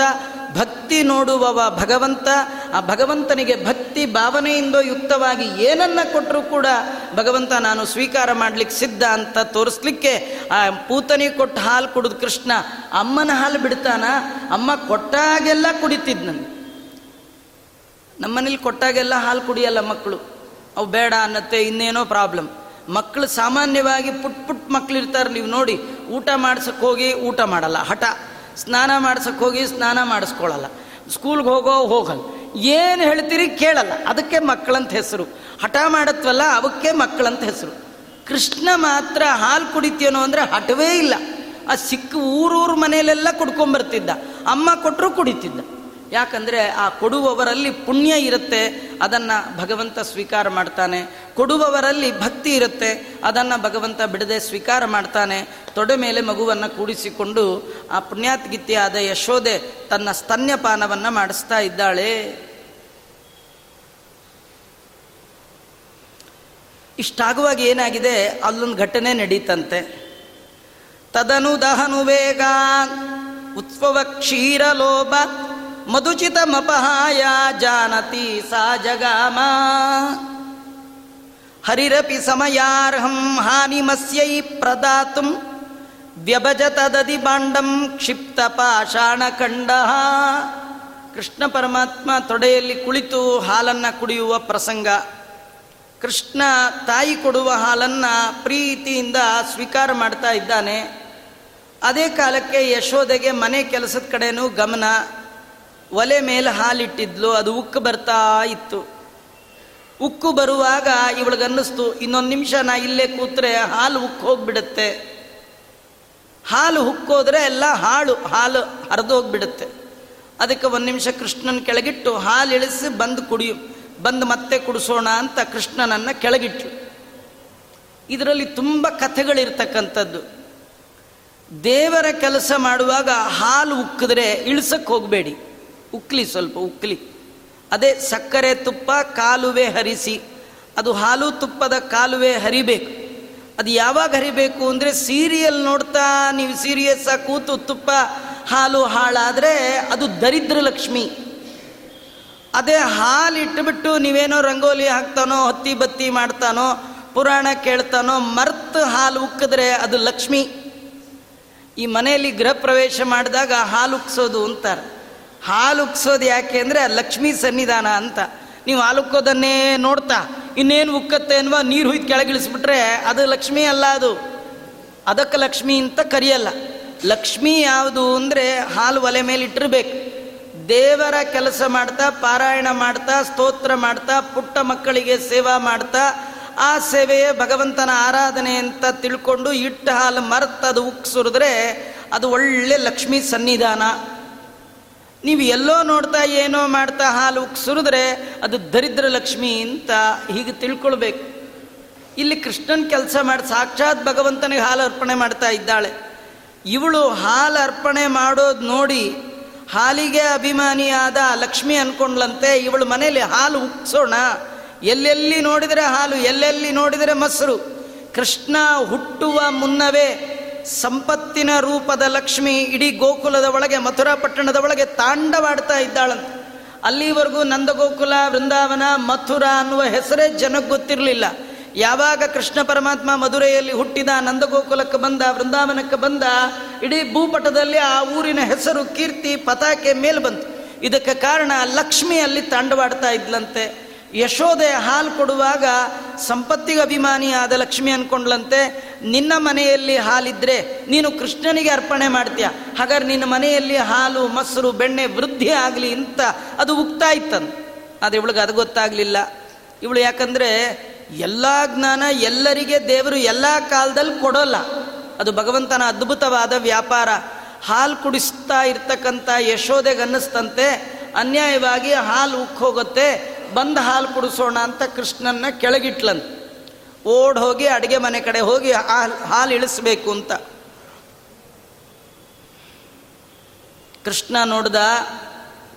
ಭಕ್ತಿ ನೋಡುವವ ಭಗವಂತ, ಆ ಭಗವಂತನಿಗೆ ಭಕ್ತಿ ಭಾವನೆಯಿಂದ ಯುಕ್ತವಾಗಿ ಏನನ್ನ ಕೊಟ್ಟರೂ ಕೂಡ ಭಗವಂತ ನಾನು ಸ್ವೀಕಾರ ಮಾಡ್ಲಿಕ್ಕೆ ಸಿದ್ಧ ಅಂತ ತೋರಿಸ್ಲಿಕ್ಕೆ, ಆ ಪೂತನಿ ಕೊಟ್ಟು ಹಾಲು ಕುಡಿದು ಕೃಷ್ಣ, ಅಮ್ಮನ ಹಾಲು ಬಿಡ್ತಾನ? ಅಮ್ಮ ಕೊಟ್ಟಾಗೆಲ್ಲ ಕುಡಿತಿದ್ ನಮ್ಮನೇಲಿ ಕೊಟ್ಟಾಗೆಲ್ಲ ಹಾಲು ಕುಡಿಯಲ್ಲ ಮಕ್ಕಳು. ಅವು ಬೇಡ ಅನ್ನತ್ತೆ, ಇನ್ನೇನೋ ಪ್ರಾಬ್ಲಮ್ ಮಕ್ಕಳು ಸಾಮಾನ್ಯವಾಗಿ ಪುಟ್ ಪುಟ್ ಮಕ್ಕಳು ಇರ್ತಾರೆ ನೀವು ನೋಡಿ, ಊಟ ಮಾಡ್ಸಕ್ಕೆ ಹೋಗಿ ಊಟ ಮಾಡಲ್ಲ, ಹಠ. ಸ್ನಾನ ಮಾಡ್ಸಕ್ಕೆ ಹೋಗಿ ಸ್ನಾನ ಮಾಡಿಸ್ಕೊಳ್ಳಲ್ಲ ಸ್ಕೂಲ್ಗೆ ಹೋಗೋ ಹೋಗಲ್ಲ. ಏನು ಹೇಳ್ತೀರಿ ಕೇಳಲ್ಲ, ಅದಕ್ಕೆ ಮಕ್ಕಳಂತ ಹೆಸರು. ಹಠ ಮಾಡತ್ವಲ್ಲ ಅವಕ್ಕೆ ಮಕ್ಕಳಂತ ಹೆಸರು. ಕೃಷ್ಣ ಮಾತ್ರ ಹಾಲು ಕುಡಿತೀನೋ ಅಂದರೆ ಹಠವೇ ಇಲ್ಲ. ಆ ಸಿಕ್ಕ ಊರೂರು ಮನೆಯಲ್ಲೆಲ್ಲ ಕುಡ್ಕೊಂಬರ್ತಿದ್ದ. ಅಮ್ಮ ಕೊಟ್ಟರು ಕುಡಿತಿದ್ದ. ಯಾಕಂದರೆ ಆ ಕೊಡುವವರಲ್ಲಿ ಪುಣ್ಯ ಇರುತ್ತೆ, ಅದನ್ನು ಭಗವಂತ ಸ್ವೀಕಾರ ಮಾಡ್ತಾನೆ. ಕೊಡುವವರಲ್ಲಿ ಭಕ್ತಿ ಇರುತ್ತೆ, ಅದನ್ನು ಭಗವಂತ ಬಿಡದೆ ಸ್ವೀಕಾರ ಮಾಡ್ತಾನೆ. ತೊಡೆ ಮೇಲೆ ಮಗುವನ್ನು ಕೂಡಿಸಿಕೊಂಡು ಆ ಪುಣ್ಯಾತ್ಗಿತ್ತಿಯಾದ ಯಶೋದೆ ತನ್ನ ಸ್ತನ್ಯಪಾನವನ್ನು ಮಾಡಿಸ್ತಾ ಇದ್ದಾಳೆ. ಇಷ್ಟಾಗುವಾಗ ಏನಾಗಿದೆ? ಅಲ್ಲೊಂದು ಘಟನೆ ನಡೀತಂತೆ. ತದನು ದಹನು ವೇಗ ಉತ್ಸವ ಕ್ಷೀರಲೋಭ ಮಧುಚಿತಮಪಹಾಯ ಜಾನತಿ ಸಾ ಜಗಾಮ. ಹರಿರಪಿ ಸಮಯಾರ್ಹಂ ಹಾನಿಮಸ್ಯೈ ಪ್ರದಾತು ವ್ಯಭಜತದದಿ ಬಾಂಡಂ ಕ್ಷಿಪ್ತ ಪಾಷಾಣಖಂಡ ಕೃಷ್ಣ ಪರಮಾತ್ಮ ತೊಡೆಯಲ್ಲಿ ಕುಳಿತು ಹಾಲನ್ನು ಕುಡಿಯುವ ಪ್ರಸಂಗ. ಕೃಷ್ಣ ತಾಯಿ ಕೊಡುವ ಹಾಲನ್ನು ಪ್ರೀತಿಯಿಂದ ಸ್ವೀಕಾರ ಮಾಡ್ತಾ ಇದ್ದಾನೆ. ಅದೇ ಕಾಲಕ್ಕೆ ಯಶೋದೆಗೆ ಮನೆ ಕೆಲಸದ ಕಡೆನೂ ಗಮನ. ಒಲೆ ಮೇಲೆ ಹಾಲಿಟ್ಟಿದ್ಲು, ಅದು ಉಕ್ಕು ಬರ್ತಾ ಇತ್ತು. ಉಕ್ಕು ಬರುವಾಗ ಇವಳಿಗನ್ನಿಸ್ತು, ಇನ್ನೊಂದು ನಿಮಿಷ ನಾ ಇಲ್ಲೇ ಕೂತ್ರೆ ಹಾಲು ಉಕ್ಕು ಹೋಗ್ಬಿಡುತ್ತೆ. ಹಾಲು ಹುಕ್ಕೋದ್ರೆ ಎಲ್ಲ ಹಾಳು, ಹಾಲು ಹರಿದೋಗ್ಬಿಡುತ್ತೆ ಅದಕ್ಕೆ ಒಂದು ನಿಮಿಷ ಕೃಷ್ಣನ ಕೆಳಗಿಟ್ಟು, ಹಾಲು ಇಳಿಸಿ ಬಂದು ಕುಡಿಯು, ಬಂದು ಮತ್ತೆ ಕುಡಿಸೋಣ ಅಂತ ಕೃಷ್ಣನನ್ನು ಕೆಳಗಿಟ್ಟು ಇದರಲ್ಲಿ ತುಂಬ ಕಥೆಗಳಿರ್ತಕ್ಕಂಥದ್ದು. ದೇವರ ಕೆಲಸ ಮಾಡುವಾಗ ಹಾಲು ಉಕ್ಕಿದ್ರೆ ಇಳಿಸಕ್ಕೆ ಹೋಗಬೇಡಿ. ಉಕ್ಲಿ ಸ್ವಲ್ಪ ಉಕ್ಲಿ. ಅದೇ ಸಕ್ಕರೆ ತುಪ್ಪ ಕಾಲುವೆ ಹರಿಸಿ, ಅದು ಹಾಲು ತುಪ್ಪದ ಕಾಲುವೆ ಹರಿಬೇಕು. ಅದು ಯಾವಾಗ ಹರಿಬೇಕು ಅಂದರೆ ಸೀರಿಯಲ್ ನೋಡ್ತಾ ನೀವು ಸೀರಿಯಸ್ ಕೂತು ತುಪ್ಪ, ಹಾಲು ಹಾಳಾದರೆ ಅದು ದರಿದ್ರ ಲಕ್ಷ್ಮಿ. ಅದೇ ಹಾಲು ಇಟ್ಟುಬಿಟ್ಟು ನೀವೇನೋ ರಂಗೋಲಿ ಹಾಕ್ತಾನೋ, ಹತ್ತಿ ಬತ್ತಿ ಮಾಡ್ತಾನೋ, ಪುರಾಣ ಕೇಳ್ತಾನೋ, ಮರ್ತು ಹಾಲು ಉಕ್ಕಿದ್ರೆ ಅದು ಲಕ್ಷ್ಮಿ. ಈ ಮನೆಯಲ್ಲಿ ಗೃಹ ಪ್ರವೇಶ ಮಾಡಿದಾಗ ಹಾಲು ಉಕ್ಸೋದು ಅಂತಾರೆ. ಹಾಲು ಉಕ್ಸೋದು ಯಾಕೆ ಅಂದರೆ ಲಕ್ಷ್ಮೀ ಸನ್ನಿಧಾನ ಅಂತ. ನೀವು ಹಾಲು ಉಕ್ಕೋದನ್ನೇ ನೋಡ್ತಾ, ಇನ್ನೇನು ಉಕ್ಕತ್ತೆ ಅನ್ನುವ ನೀರು ಹುಯ್ದು ಕೆಳಗಿಳಿಸ್ಬಿಟ್ರೆ ಅದು ಲಕ್ಷ್ಮಿ ಅಲ್ಲ ಅದು. ಅದಕ್ಕೆ ಲಕ್ಷ್ಮಿ ಅಂತ ಕರೆಯಲ್ಲ. ಲಕ್ಷ್ಮಿ ಯಾವುದು ಅಂದರೆ ಹಾಲು ಒಲೆ ಮೇಲೆ ಇಟ್ಟಿರ್ಬೇಕು. ದೇವರ ಕೆಲಸ ಮಾಡ್ತಾ, ಪಾರಾಯಣ ಮಾಡ್ತಾ, ಸ್ತೋತ್ರ ಮಾಡ್ತಾ, ಪುಟ್ಟ ಮಕ್ಕಳಿಗೆ ಸೇವಾ ಮಾಡ್ತಾ, ಆ ಸೇವೆಯೇ ಭಗವಂತನ ಆರಾಧನೆ ಅಂತ ತಿಳ್ಕೊಂಡು ಇಟ್ಟ ಹಾಲು ಮರ್ತದು ಉಕ್ಸುರಿದ್ರೆ ಅದು ಒಳ್ಳೆ ಲಕ್ಷ್ಮೀ ಸನ್ನಿಧಾನ. ನೀವು ಎಲ್ಲೋ ನೋಡ್ತಾ ಏನೋ ಮಾಡ್ತಾ ಹಾಲು ಉಕ್ಸುರಿದ್ರೆ ಅದು ದರಿದ್ರ ಲಕ್ಷ್ಮಿ ಅಂತ ಹೀಗೆ ತಿಳ್ಕೊಳ್ಬೇಕು. ಇಲ್ಲಿ ಕೃಷ್ಣನ್ ಕೆಲಸ ಮಾಡಿ ಸಾಕ್ಷಾತ್ ಭಗವಂತನಿಗೆ ಹಾಲು ಅರ್ಪಣೆ ಮಾಡ್ತಾ ಇದ್ದಾಳೆ. ಇವಳು ಹಾಲು ಅರ್ಪಣೆ ಮಾಡೋದು ನೋಡಿ ಹಾಲಿಗೆ ಅಭಿಮಾನಿಯಾದ ಲಕ್ಷ್ಮಿ ಅನ್ಕೊಂಡ್ಲಂತೆ ಇವಳು ಮನೇಲಿ ಹಾಲು ಉಕ್ಸೋಣ ಎಲ್ಲೆಲ್ಲಿ ನೋಡಿದರೆ ಹಾಲು, ಎಲ್ಲೆಲ್ಲಿ ನೋಡಿದರೆ ಮೊಸರು. ಕೃಷ್ಣ ಹುಟ್ಟುವ ಮುನ್ನವೇ ಸಂಪತ್ತಿನ ರೂಪದ ಲಕ್ಷ್ಮಿ ಇಡೀ ಗೋಕುಲದ ಒಳಗೆ, ಮಥುರಾ ಪಟ್ಟಣದ ಒಳಗೆ ತಾಂಡವಾಡ್ತಾ ಇದ್ದಾಳಂತೆ. ಅಲ್ಲಿವರೆಗೂ ನಂದಗೋಕುಲ, ವೃಂದಾವನ, ಮಥುರಾ ಅನ್ನುವ ಹೆಸರೇ ಜನಕ್ಕೆ ಗೊತ್ತಿರಲಿಲ್ಲ. ಯಾವಾಗ ಕೃಷ್ಣ ಪರಮಾತ್ಮ ಮಧುರೆಯಲ್ಲಿ ಹುಟ್ಟಿದ, ನಂದಗೋಕುಲಕ್ಕೆ ಬಂದ, ವೃಂದಾವನಕ್ಕೆ ಬಂದ, ಇಡೀ ಭೂಪಟದಲ್ಲಿ ಆ ಊರಿನ ಹೆಸರು ಕೀರ್ತಿ ಪತಾಕೆ ಮೇಲೆ ಬಂತು. ಇದಕ್ಕೆ ಕಾರಣ ಲಕ್ಷ್ಮಿ ಅಲ್ಲಿ ತಾಂಡವಾಡ್ತಾ ಇದ್ಲಂತೆ. ಯಶೋದೆ ಹಾಲು ಕೊಡುವಾಗ ಸಂಪತ್ತಿಗೆ ಅಭಿಮಾನಿಯಾದ ಲಕ್ಷ್ಮಿ ಅನ್ಕೊಂಡ್ಲಂತೆ ನಿನ್ನ ಮನೆಯಲ್ಲಿ ಹಾಲಿದ್ರೆ ನೀನು ಕೃಷ್ಣನಿಗೆ ಅರ್ಪಣೆ ಮಾಡ್ತೀಯ? ಹಾಗಾದ್ರೆ ನಿನ್ನ ಮನೆಯಲ್ಲಿ ಹಾಲು, ಮೊಸರು, ಬೆಣ್ಣೆ ವೃದ್ಧಿ ಆಗಲಿ ಅಂತ ಅದು ಉಕ್ತಾ ಇತ್ತಂತ. ಅದು ಇವಳಿಗೆ ಅದು ಗೊತ್ತಾಗಲಿಲ್ಲ. ಇವಳು ಯಾಕಂದರೆ ಎಲ್ಲ ಜ್ಞಾನ ಎಲ್ಲರಿಗೆ ದೇವರು ಎಲ್ಲ ಕಾಲದಲ್ಲಿ ಕೊಡೋಲ್ಲ. ಅದು ಭಗವಂತನ ಅದ್ಭುತವಾದ ವ್ಯಾಪಾರ. ಹಾಲು ಕುಡಿಸ್ತಾ ಇರ್ತಕ್ಕಂಥ ಯಶೋದೆಗೆ ಅನ್ನಿಸ್ತಂತೆ, ಅನ್ಯಾಯವಾಗಿ ಹಾಲು ಉಕ್ ಹೋಗುತ್ತೆ ಬಂದು ಹಾಲು ಕುಡಿಸೋಣ ಅಂತ ಕೃಷ್ಣನ್ನ ಕೆಳಗಿಟ್ಲಂತ. ಓಡ್ ಹೋಗಿ ಅಡುಗೆ ಮನೆ ಕಡೆ ಹೋಗಿ ಹಾಲು ಹಾಲು ಇಳಿಸ್ಬೇಕು ಅಂತ. ಕೃಷ್ಣ ನೋಡ್ದ,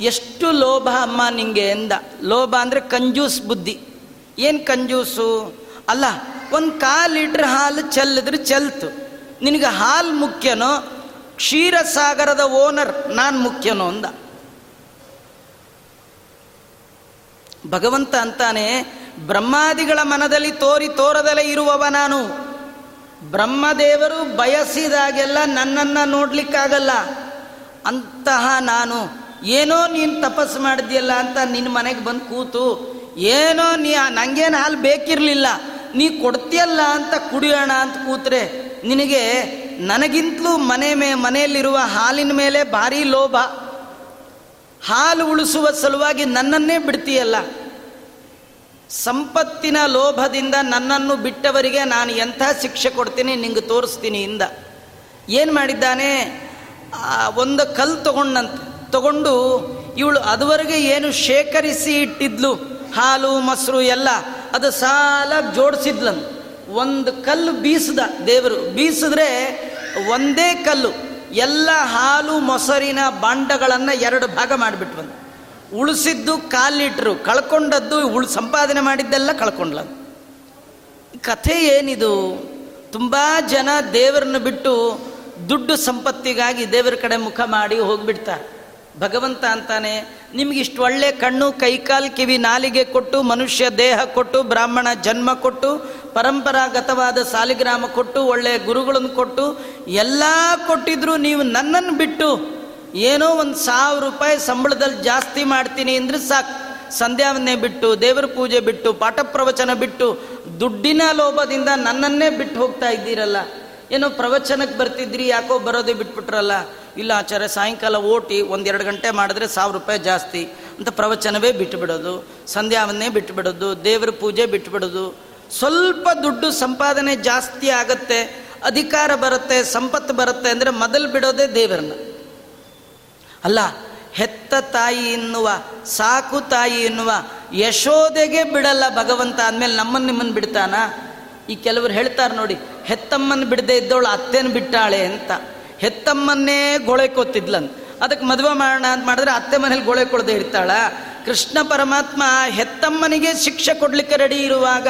ಎಷ್ಟು ಲೋಭ ಅಮ್ಮ ನಿಂಗೆ ಎಂದ. ಲೋಭ ಅಂದರೆ ಕಂಜೂಸ್ ಬುದ್ಧಿ. ಏನು ಕಂಜೂಸು? ಅಲ್ಲ, ಒಂದು ಕಾಲು ಲೀಟ್ರ್ ಹಾಲು ಚೆಲ್ಲಿದ್ರೆ ಚೆಲ್ತು. ನಿನಗೆ ಹಾಲು ಮುಖ್ಯನೋ? ಕ್ಷೀರಸಾಗರದ ಓನರ್ ನಾನು ಮುಖ್ಯನೋ ಅಂದ. ಭಗವಂತ ಅಂತಾನೆ ಬ್ರಹ್ಮಾದಿಗಳ ಮನದಲ್ಲಿ ತೋರಿ ತೋರದಲ್ಲೇ ಇರುವವ ನಾನು. ಬ್ರಹ್ಮದೇವರು ಬಯಸಿದಾಗೆಲ್ಲ ನನ್ನನ್ನು ನೋಡ್ಲಿಕ್ಕಾಗಲ್ಲ. ಅಂತಹ ನಾನು. ಏನೋ ನೀನು ತಪಸ್ಸು ಮಾಡಿದ್ಯಲ್ಲ ಅಂತ ನಿನ್ನ ಮನೆಗೆ ಬಂದು ಕೂತು, ಏನೋ ನೀ ನನಗೇನು ಹಾಲು ಬೇಕಿರಲಿಲ್ಲ, ನೀ ಕೊಡ್ತೀಯಲ್ಲ ಅಂತ ಕುಡಿಯೋಣ ಅಂತ ಕೂತ್ರೆ, ನಿನಗೆ ನನಗಿಂತಲೂ ಮನೆ ಮೇ ಮನೆಯಲ್ಲಿರುವ ಹಾಲಿನ ಮೇಲೆ ಭಾರಿ ಲೋಭ. ಹಾಲು ಉಳಿಸುವ ಸಲುವಾಗಿ ನನ್ನನ್ನೇ ಬಿಡ್ತೀಯಲ್ಲ? ಸಂಪತ್ತಿನ ಲೋಭದಿಂದ ನನ್ನನ್ನು ಬಿಟ್ಟವರಿಗೆ ನಾನು ಎಂಥ ಶಿಕ್ಷೆ ಕೊಡ್ತೀನಿ, ನಿಂಗೆ ತೋರಿಸ್ತೀನಿ ಇಂದ. ಏನು ಮಾಡಿದ್ದಾನೆ? ಒಂದು ಕಲ್ಲು ತಗೊಂಡಂತ, ತಗೊಂಡು ಇವಳು ಅದುವರೆಗೆ ಏನು ಶೇಖರಿಸಿ ಇಟ್ಟಿದ್ಲು, ಹಾಲು, ಮೊಸರು ಎಲ್ಲ, ಅದು ಸಾಲ ಜೋಡಿಸಿದ್ಲಂತ. ಒಂದು ಕಲ್ಲು ಬೀಸದ ದೇವರು. ಬೀಸಿದ್ರೆ ಒಂದೇ ಕಲ್ಲು. ಎಲ್ಲ ಹಾಲು ಮೊಸರಿನ ಬಾಂಡಗಳನ್ನು ಎರಡು ಭಾಗ ಮಾಡಿಬಿಟ್ವಂತ ಉಳಿಸಿದ್ದು ಕಾಲಿಟ್ರು, ಕಳ್ಕೊಂಡದ್ದು ಉಳ್ ಸಂಪಾದನೆ ಮಾಡಿದ್ದೆಲ್ಲ ಕಳ್ಕೊಂಡ್ಲ. ಕಥೆ ಏನಿದು? ತುಂಬ ಜನ ದೇವರನ್ನ ಬಿಟ್ಟು ದುಡ್ಡು ಸಂಪತ್ತಿಗಾಗಿ ದೇವರ ಕಡೆ ಮುಖ ಮಾಡಿ ಹೋಗ್ಬಿಡ್ತಾರೆ ಭಗವಂತ ಅಂತಾನೆ ನಿಮ್ಗೆ ಇಷ್ಟು ಒಳ್ಳೆ ಕಣ್ಣು, ಕೈಕಾಲು ಕಿವಿ, ನಾಲಿಗೆ ಕೊಟ್ಟು, ಮನುಷ್ಯ ದೇಹ ಕೊಟ್ಟು, ಬ್ರಾಹ್ಮಣ ಜನ್ಮ ಕೊಟ್ಟು ಪರಂಪರಾಗತವಾದ ಸಾಲಿಗ್ರಾಮ ಕೊಟ್ಟು ಒಳ್ಳೆಯ ಗುರುಗಳನ್ನು ಕೊಟ್ಟು, ಎಲ್ಲ ಕೊಟ್ಟಿದ್ರು ನೀವು ನನ್ನನ್ನು ಬಿಟ್ಟು ಏನೋ ಒಂದು ಸಾವಿರ ರೂಪಾಯಿ ಸಂಬಳದಲ್ಲಿ ಜಾಸ್ತಿ ಮಾಡ್ತೀನಿ ಅಂದರೆ ಸಾಕು. ಸಂಧ್ಯಾವನ್ನೇ ಬಿಟ್ಟು, ದೇವರ ಪೂಜೆ ಬಿಟ್ಟು, ಪಾಠ ಪ್ರವಚನ ಬಿಟ್ಟು, ದುಡ್ಡಿನ ಲೋಭದಿಂದ ನನ್ನನ್ನೇ ಬಿಟ್ಟು ಹೋಗ್ತಾ ಇದ್ದೀರಲ್ಲ. ಏನೋ ಪ್ರವಚನಕ್ಕೆ ಬರ್ತಿದ್ರಿ, ಯಾಕೋ ಬರೋದೇ ಬಿಟ್ಬಿಟ್ರಲ್ಲ. ಇಲ್ಲ ಆಚಾರ್ಯ, ಸಾಯಂಕಾಲ ಓಟಿ ಒಂದೆರಡು ಗಂಟೆ ಮಾಡಿದ್ರೆ ಸಾವಿರ ರೂಪಾಯಿ ಜಾಸ್ತಿ ಅಂತ ಪ್ರವಚನವೇ ಬಿಟ್ಟುಬಿಡೋದು ಸಂಧ್ಯಾವನ್ನೇ ಬಿಟ್ಟುಬಿಡೋದು ದೇವರ ಪೂಜೆ ಬಿಟ್ಟು ಬಿಡೋದು ಸ್ವಲ್ಪ ದುಡ್ಡು ಸಂಪಾದನೆ ಜಾಸ್ತಿ ಆಗತ್ತೆ, ಅಧಿಕಾರ ಬರುತ್ತೆ, ಸಂಪತ್ತು ಬರುತ್ತೆ ಅಂದರೆ ಮೊದಲು ಬಿಡೋದೇ ದೇವರನ್ನ. ಅಲ್ಲ, ಹೆತ್ತ ತಾಯಿ ಎನ್ನುವ, ಸಾಕು ತಾಯಿ ಎನ್ನುವ ಯಶೋದೆಗೆ ಬಿಡಲ್ಲ ಭಗವಂತ ಅಂದಮೇಲೆ ನಮ್ಮನ್ನು ನಿಮ್ಮನ್ನು ಬಿಡ್ತಾನ? ಈ ಕೆಲವರು ಹೇಳ್ತಾರೆ ನೋಡಿ, ಹೆತ್ತಮ್ಮನ ಬಿಡದೆ ಇದ್ದವಳು ಅತ್ತೆನ ಬಿಟ್ಟಾಳೆ ಅಂತ. ಹೆತ್ತಮ್ಮನ್ನೇ ಗೋಳೆ ಅದಕ್ಕೆ ಮದುವೆ ಮಾಡೋಣ ಅಂತ ಮಾಡಿದ್ರೆ ಅತ್ತೆ ಮನೇಲಿ ಗೋಳೆ ಕೊಡದೆ ಇರ್ತಾಳ. ಕೃಷ್ಣ ಪರಮಾತ್ಮ ಹೆತ್ತಮ್ಮನಿಗೆ ಶಿಕ್ಷೆ ಕೊಡ್ಲಿಕ್ಕೆ ರೆಡಿ ಇರುವಾಗ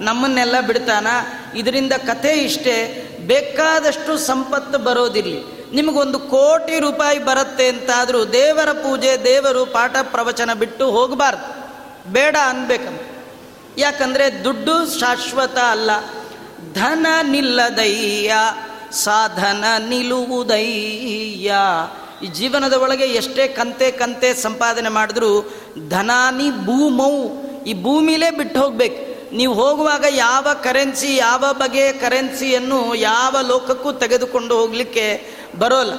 ನಮ್ಮನ್ನೆಲ್ಲ ಬಿಡ್ತಾನ. ಇದರಿಂದ ಕಥೆ ಇಷ್ಟೇ, ಬೇಕಾದಷ್ಟು ಸಂಪತ್ತು ಬರೋದಿರಲಿ. ನಿಮಗೊಂದು ಕೋಟಿ ರೂಪಾಯಿ ಬರುತ್ತೆ ಅಂತಾದರೂ ದೇವರ ಪೂಜೆ, ದೇವರು ಪಾಠ ಪ್ರವಚನ ಬಿಟ್ಟು ಹೋಗಬಾರ್ದು. ಬೇಡ ಅನ್ಬೇಕಂತ. ಯಾಕಂದರೆ ದುಡ್ಡು ಶಾಶ್ವತ ಅಲ್ಲ. ಧನ ನಿಲ್ಲದಯ್ಯ, ಸಾಧನ ನಿಲುವುದಯ್ಯ ಈ ಜೀವನದ ಒಳಗೆ ಎಷ್ಟೇ ಕಂತೆ ಕಂತೆ ಸಂಪಾದನೆ ಮಾಡಿದ್ರು ಧನಾನಿ ಭೂಮೌ, ಈ ಭೂಮಿಲೇ ಬಿಟ್ಟು ಹೋಗ್ಬೇಕು. ನೀವು ಹೋಗುವಾಗ ಯಾವ ಕರೆನ್ಸಿ, ಯಾವ ಬಗೆಯ ಕರೆನ್ಸಿಯನ್ನು ಯಾವ ಲೋಕಕ್ಕೂ ತೆಗೆದುಕೊಂಡು ಹೋಗಲಿಕ್ಕೆ ಬರೋಲ್ಲ.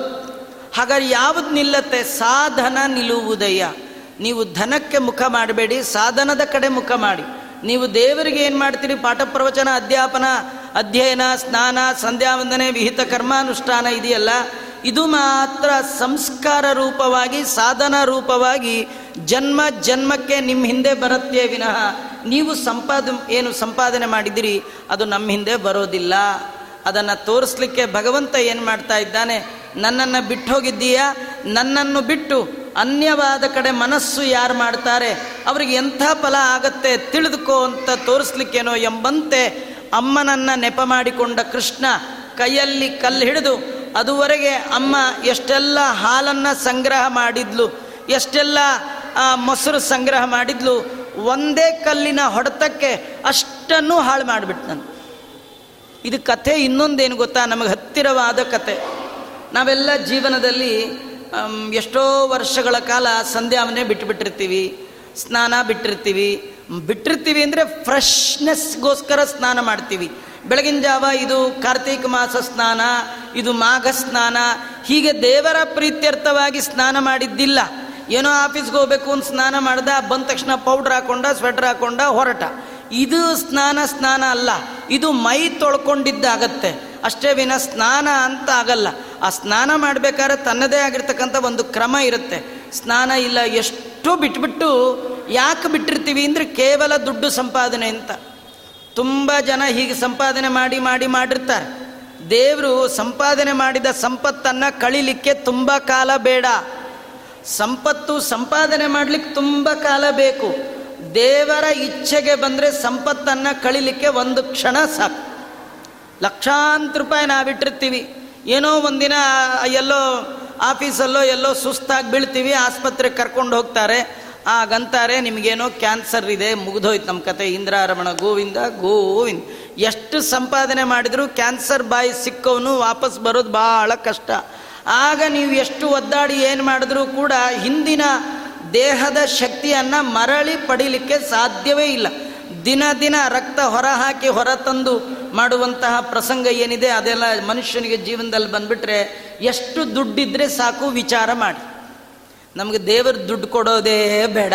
ಹಾಗಾದ್ರೆ ಯಾವುದು ನಿಲ್ಲತ್ತೆ? ಸಾಧನ ನಿಲ್ಲುವುದಯ್ಯ. ನೀವು ಧನಕ್ಕೆ ಮುಖ ಮಾಡಬೇಡಿ, ಸಾಧನದ ಕಡೆ ಮುಖ ಮಾಡಿ. ನೀವು ದೇವರಿಗೆ ಏನು ಮಾಡ್ತೀರಿ? ಪಾಠ ಪ್ರವಚನ, ಅಧ್ಯಾಪನ, ಅಧ್ಯಯನ, ಸ್ನಾನ, ಸಂಧ್ಯಾವಂದನೆ, ವಿಹಿತ ಕರ್ಮಾನುಷ್ಠಾನ ಇದೆಯಲ್ಲ? ಇದು ಮಾತ್ರ ಸಂಸ್ಕಾರ ರೂಪವಾಗಿ, ಸಾಧನ ರೂಪವಾಗಿ ಜನ್ಮ ಜನ್ಮಕ್ಕೆ ನಿಮ್ಮ ಹಿಂದೆ ಬರುತ್ತೆ ವಿನಃ ನೀವು ಸಂಪಾದ, ಏನು ಸಂಪಾದನೆ ಮಾಡಿದಿರಿ ಅದು ನಮ್ಮ ಹಿಂದೆ ಬರೋದಿಲ್ಲ. ಅದನ್ನು ತೋರಿಸ್ಲಿಕ್ಕೆ ಭಗವಂತ ಏನು ಮಾಡ್ತಾ ಇದ್ದಾನೆ, ನನ್ನನ್ನು ಬಿಟ್ಟು ಹೋಗಿದ್ದೀಯಾ? ನನ್ನನ್ನು ಬಿಟ್ಟು ಅನ್ಯವಾದ ಕಡೆ ಮನಸ್ಸು ಯಾರು ಮಾಡ್ತಾರೆ? ಅವ್ರಿಗೆ ಎಂಥ ಫಲ ಆಗತ್ತೆ? ತಿಳಿದುಕೋ ಅಂತ ತೋರಿಸ್ಲಿಕ್ಕೇನೋ ಎಂಬಂತೆ ಅಮ್ಮನನ್ನು ನೆಪ ಮಾಡಿಕೊಂಡ ಕೃಷ್ಣ ಕೈಯಲ್ಲಿ ಕಲ್ಲು ಹಿಡಿದು ಅದುವರೆಗೆ ಅಮ್ಮ ಎಷ್ಟೆಲ್ಲ ಹಾಲನ್ನು ಸಂಗ್ರಹ ಮಾಡಿದ್ಲು, ಎಷ್ಟೆಲ್ಲ ಮೊಸರು ಸಂಗ್ರಹ ಮಾಡಿದ್ಲು, ಒಂದೇ ಕಲ್ಲಿನ ಹೊಡೆತಕ್ಕೆ ಅಷ್ಟನ್ನು ಹಾಳು ಮಾಡಿಬಿಟ್ಟು ನಾನು. ಇದು ಕಥೆ ಇನ್ನೊಂದೇನು ಗೊತ್ತಾ? ನಮಗೆ ಹತ್ತಿರವಾದ ಕತೆ ನಾವೆಲ್ಲ ಜೀವನದಲ್ಲಿ ಎಷ್ಟೋ ವರ್ಷಗಳ ಕಾಲ ಸಂಧ್ಯಾವನೆ ಬಿಟ್ಟುಬಿಟ್ಟಿರ್ತೀವಿ ಸ್ನಾನ ಬಿಟ್ಟಿರ್ತೀವಿ. ಬಿಟ್ಟಿರ್ತೀವಿ ಅಂದರೆ ಫ್ರೆಶ್ನೆಸ್ಗೋಸ್ಕರ ಸ್ನಾನ ಮಾಡ್ತೀವಿ. ಬೆಳಗಿನ ಜಾವ ಇದು ಕಾರ್ತೀಕ ಮಾಸ ಸ್ನಾನ, ಇದು ಮಾಘ ಸ್ನಾನ. ಹೀಗೆ ದೇವರ ಪ್ರೀತ್ಯರ್ಥವಾಗಿ ಸ್ನಾನ ಮಾಡಿದ್ದಿಲ್ಲ. ಏನೋ ಆಫೀಸ್ಗೆ ಹೋಗ್ಬೇಕು ಅಂತ ಸ್ನಾನ ಮಾಡ್ದ, ಬಂದ ತಕ್ಷಣ ಪೌಡ್ರ್ ಹಾಕೊಂಡ, ಸ್ವೆಟರ್ ಹಾಕೊಂಡ, ಹೊರಟ. ಇದು ಸ್ನಾನ ಸ್ನಾನ ಅಲ್ಲ. ಇದು ಮೈ ತೊಳ್ಕೊಂಡಿದ್ದಾಗತ್ತೆ. ಅಷ್ಟೇ ವಿನ ಸ್ನಾನ ಅಂತ ಆಗಲ್ಲ. ಆ ಸ್ನಾನ ಮಾಡಬೇಕಾದ್ರೆ ತನ್ನದೇ ಆಗಿರ್ತಕ್ಕಂಥ ಒಂದು ಕ್ರಮ ಇರುತ್ತೆ. ಸ್ನಾನ ಇಲ್ಲ, ಎಷ್ಟು ಬಿಟ್ಬಿಟ್ಟು ಯಾಕೆ ಬಿಟ್ಟಿರ್ತೀವಿ ಅಂದರೆ ಕೇವಲ ದುಡ್ಡು ಸಂಪಾದನೆ ಅಂತ. ತುಂಬ ಜನ ಹೀಗೆ ಸಂಪಾದನೆ ಮಾಡಿ ಮಾಡಿ ಮಾಡಿರ್ತಾರೆ. ದೇವರು ಸಂಪಾದನೆ ಮಾಡಿದ ಸಂಪತ್ತನ್ನು ಕಳಿಲಿಕ್ಕೆ ತುಂಬ ಕಾಲ ಬೇಡ. ಸಂಪತ್ತು ಸಂಪಾದನೆ ಮಾಡಲಿಕ್ಕೆ ತುಂಬ ಕಾಲ ಬೇಕು. ದೇವರ ಇಚ್ಛೆಗೆ ಬಂದರೆ ಸಂಪತ್ತನ್ನು ಕಳಿಲಿಕ್ಕೆ ಒಂದು ಕ್ಷಣ ಸಾಕು. ಲಕ್ಷಾಂತರ ರೂಪಾಯಿ ನಾವಿಟ್ಟಿರ್ತೀವಿ. ಏನೋ ಒಂದಿನ ಎಲ್ಲೋ ಆಫೀಸಲ್ಲೋ ಎಲ್ಲೋ ಸುಸ್ತಾಗಿ ಬೀಳ್ತೀವಿ, ಆಸ್ಪತ್ರೆಗೆ ಕರ್ಕೊಂಡು ಹೋಗ್ತಾರೆ. ಆಗಂತಾರೆ ನಿಮಗೇನೋ ಕ್ಯಾನ್ಸರ್ ಇದೆ, ಮುಗಿದೋಯ್ತು ನಮ್ಮ ಕತೆ. ಇಂದ್ರಾರಮಣ, ಗೋವಿಂದ ಗೋವಿಂದ. ಎಷ್ಟು ಸಂಪಾದನೆ ಮಾಡಿದರೂ ಕ್ಯಾನ್ಸರ್ ಬಾಯಿ ಸಿಕ್ಕವನು ವಾಪಸ್ ಬರೋದು ಭಾಳ ಕಷ್ಟ. ಆಗ ನೀವು ಎಷ್ಟು ಒದ್ದಾಡಿ ಏನು ಮಾಡಿದ್ರೂ ಕೂಡ ಹಿಂದಿನ ದೇಹದ ಶಕ್ತಿಯನ್ನು ಮರಳಿ ಪಡೀಲಿಕ್ಕೆ ಸಾಧ್ಯವೇ ಇಲ್ಲ. ದಿನ ದಿನ ರಕ್ತ ಹೊರ ಹಾಕಿ ಹೊರ ತಂದು ಮಾಡುವಂತಹ ಪ್ರಸಂಗ ಏನಿದೆ ಅದೆಲ್ಲ ಮನುಷ್ಯನಿಗೆ ಜೀವನದಲ್ಲಿ ಬಂದುಬಿಟ್ರೆ ಎಷ್ಟು ದುಡ್ಡಿದ್ರೆ ಸಾಕು ವಿಚಾರ ಮಾಡಿ. ನಮಗೆ ದೇವರು ದುಡ್ಡು ಕೊಡೋದೇ ಬೇಡ.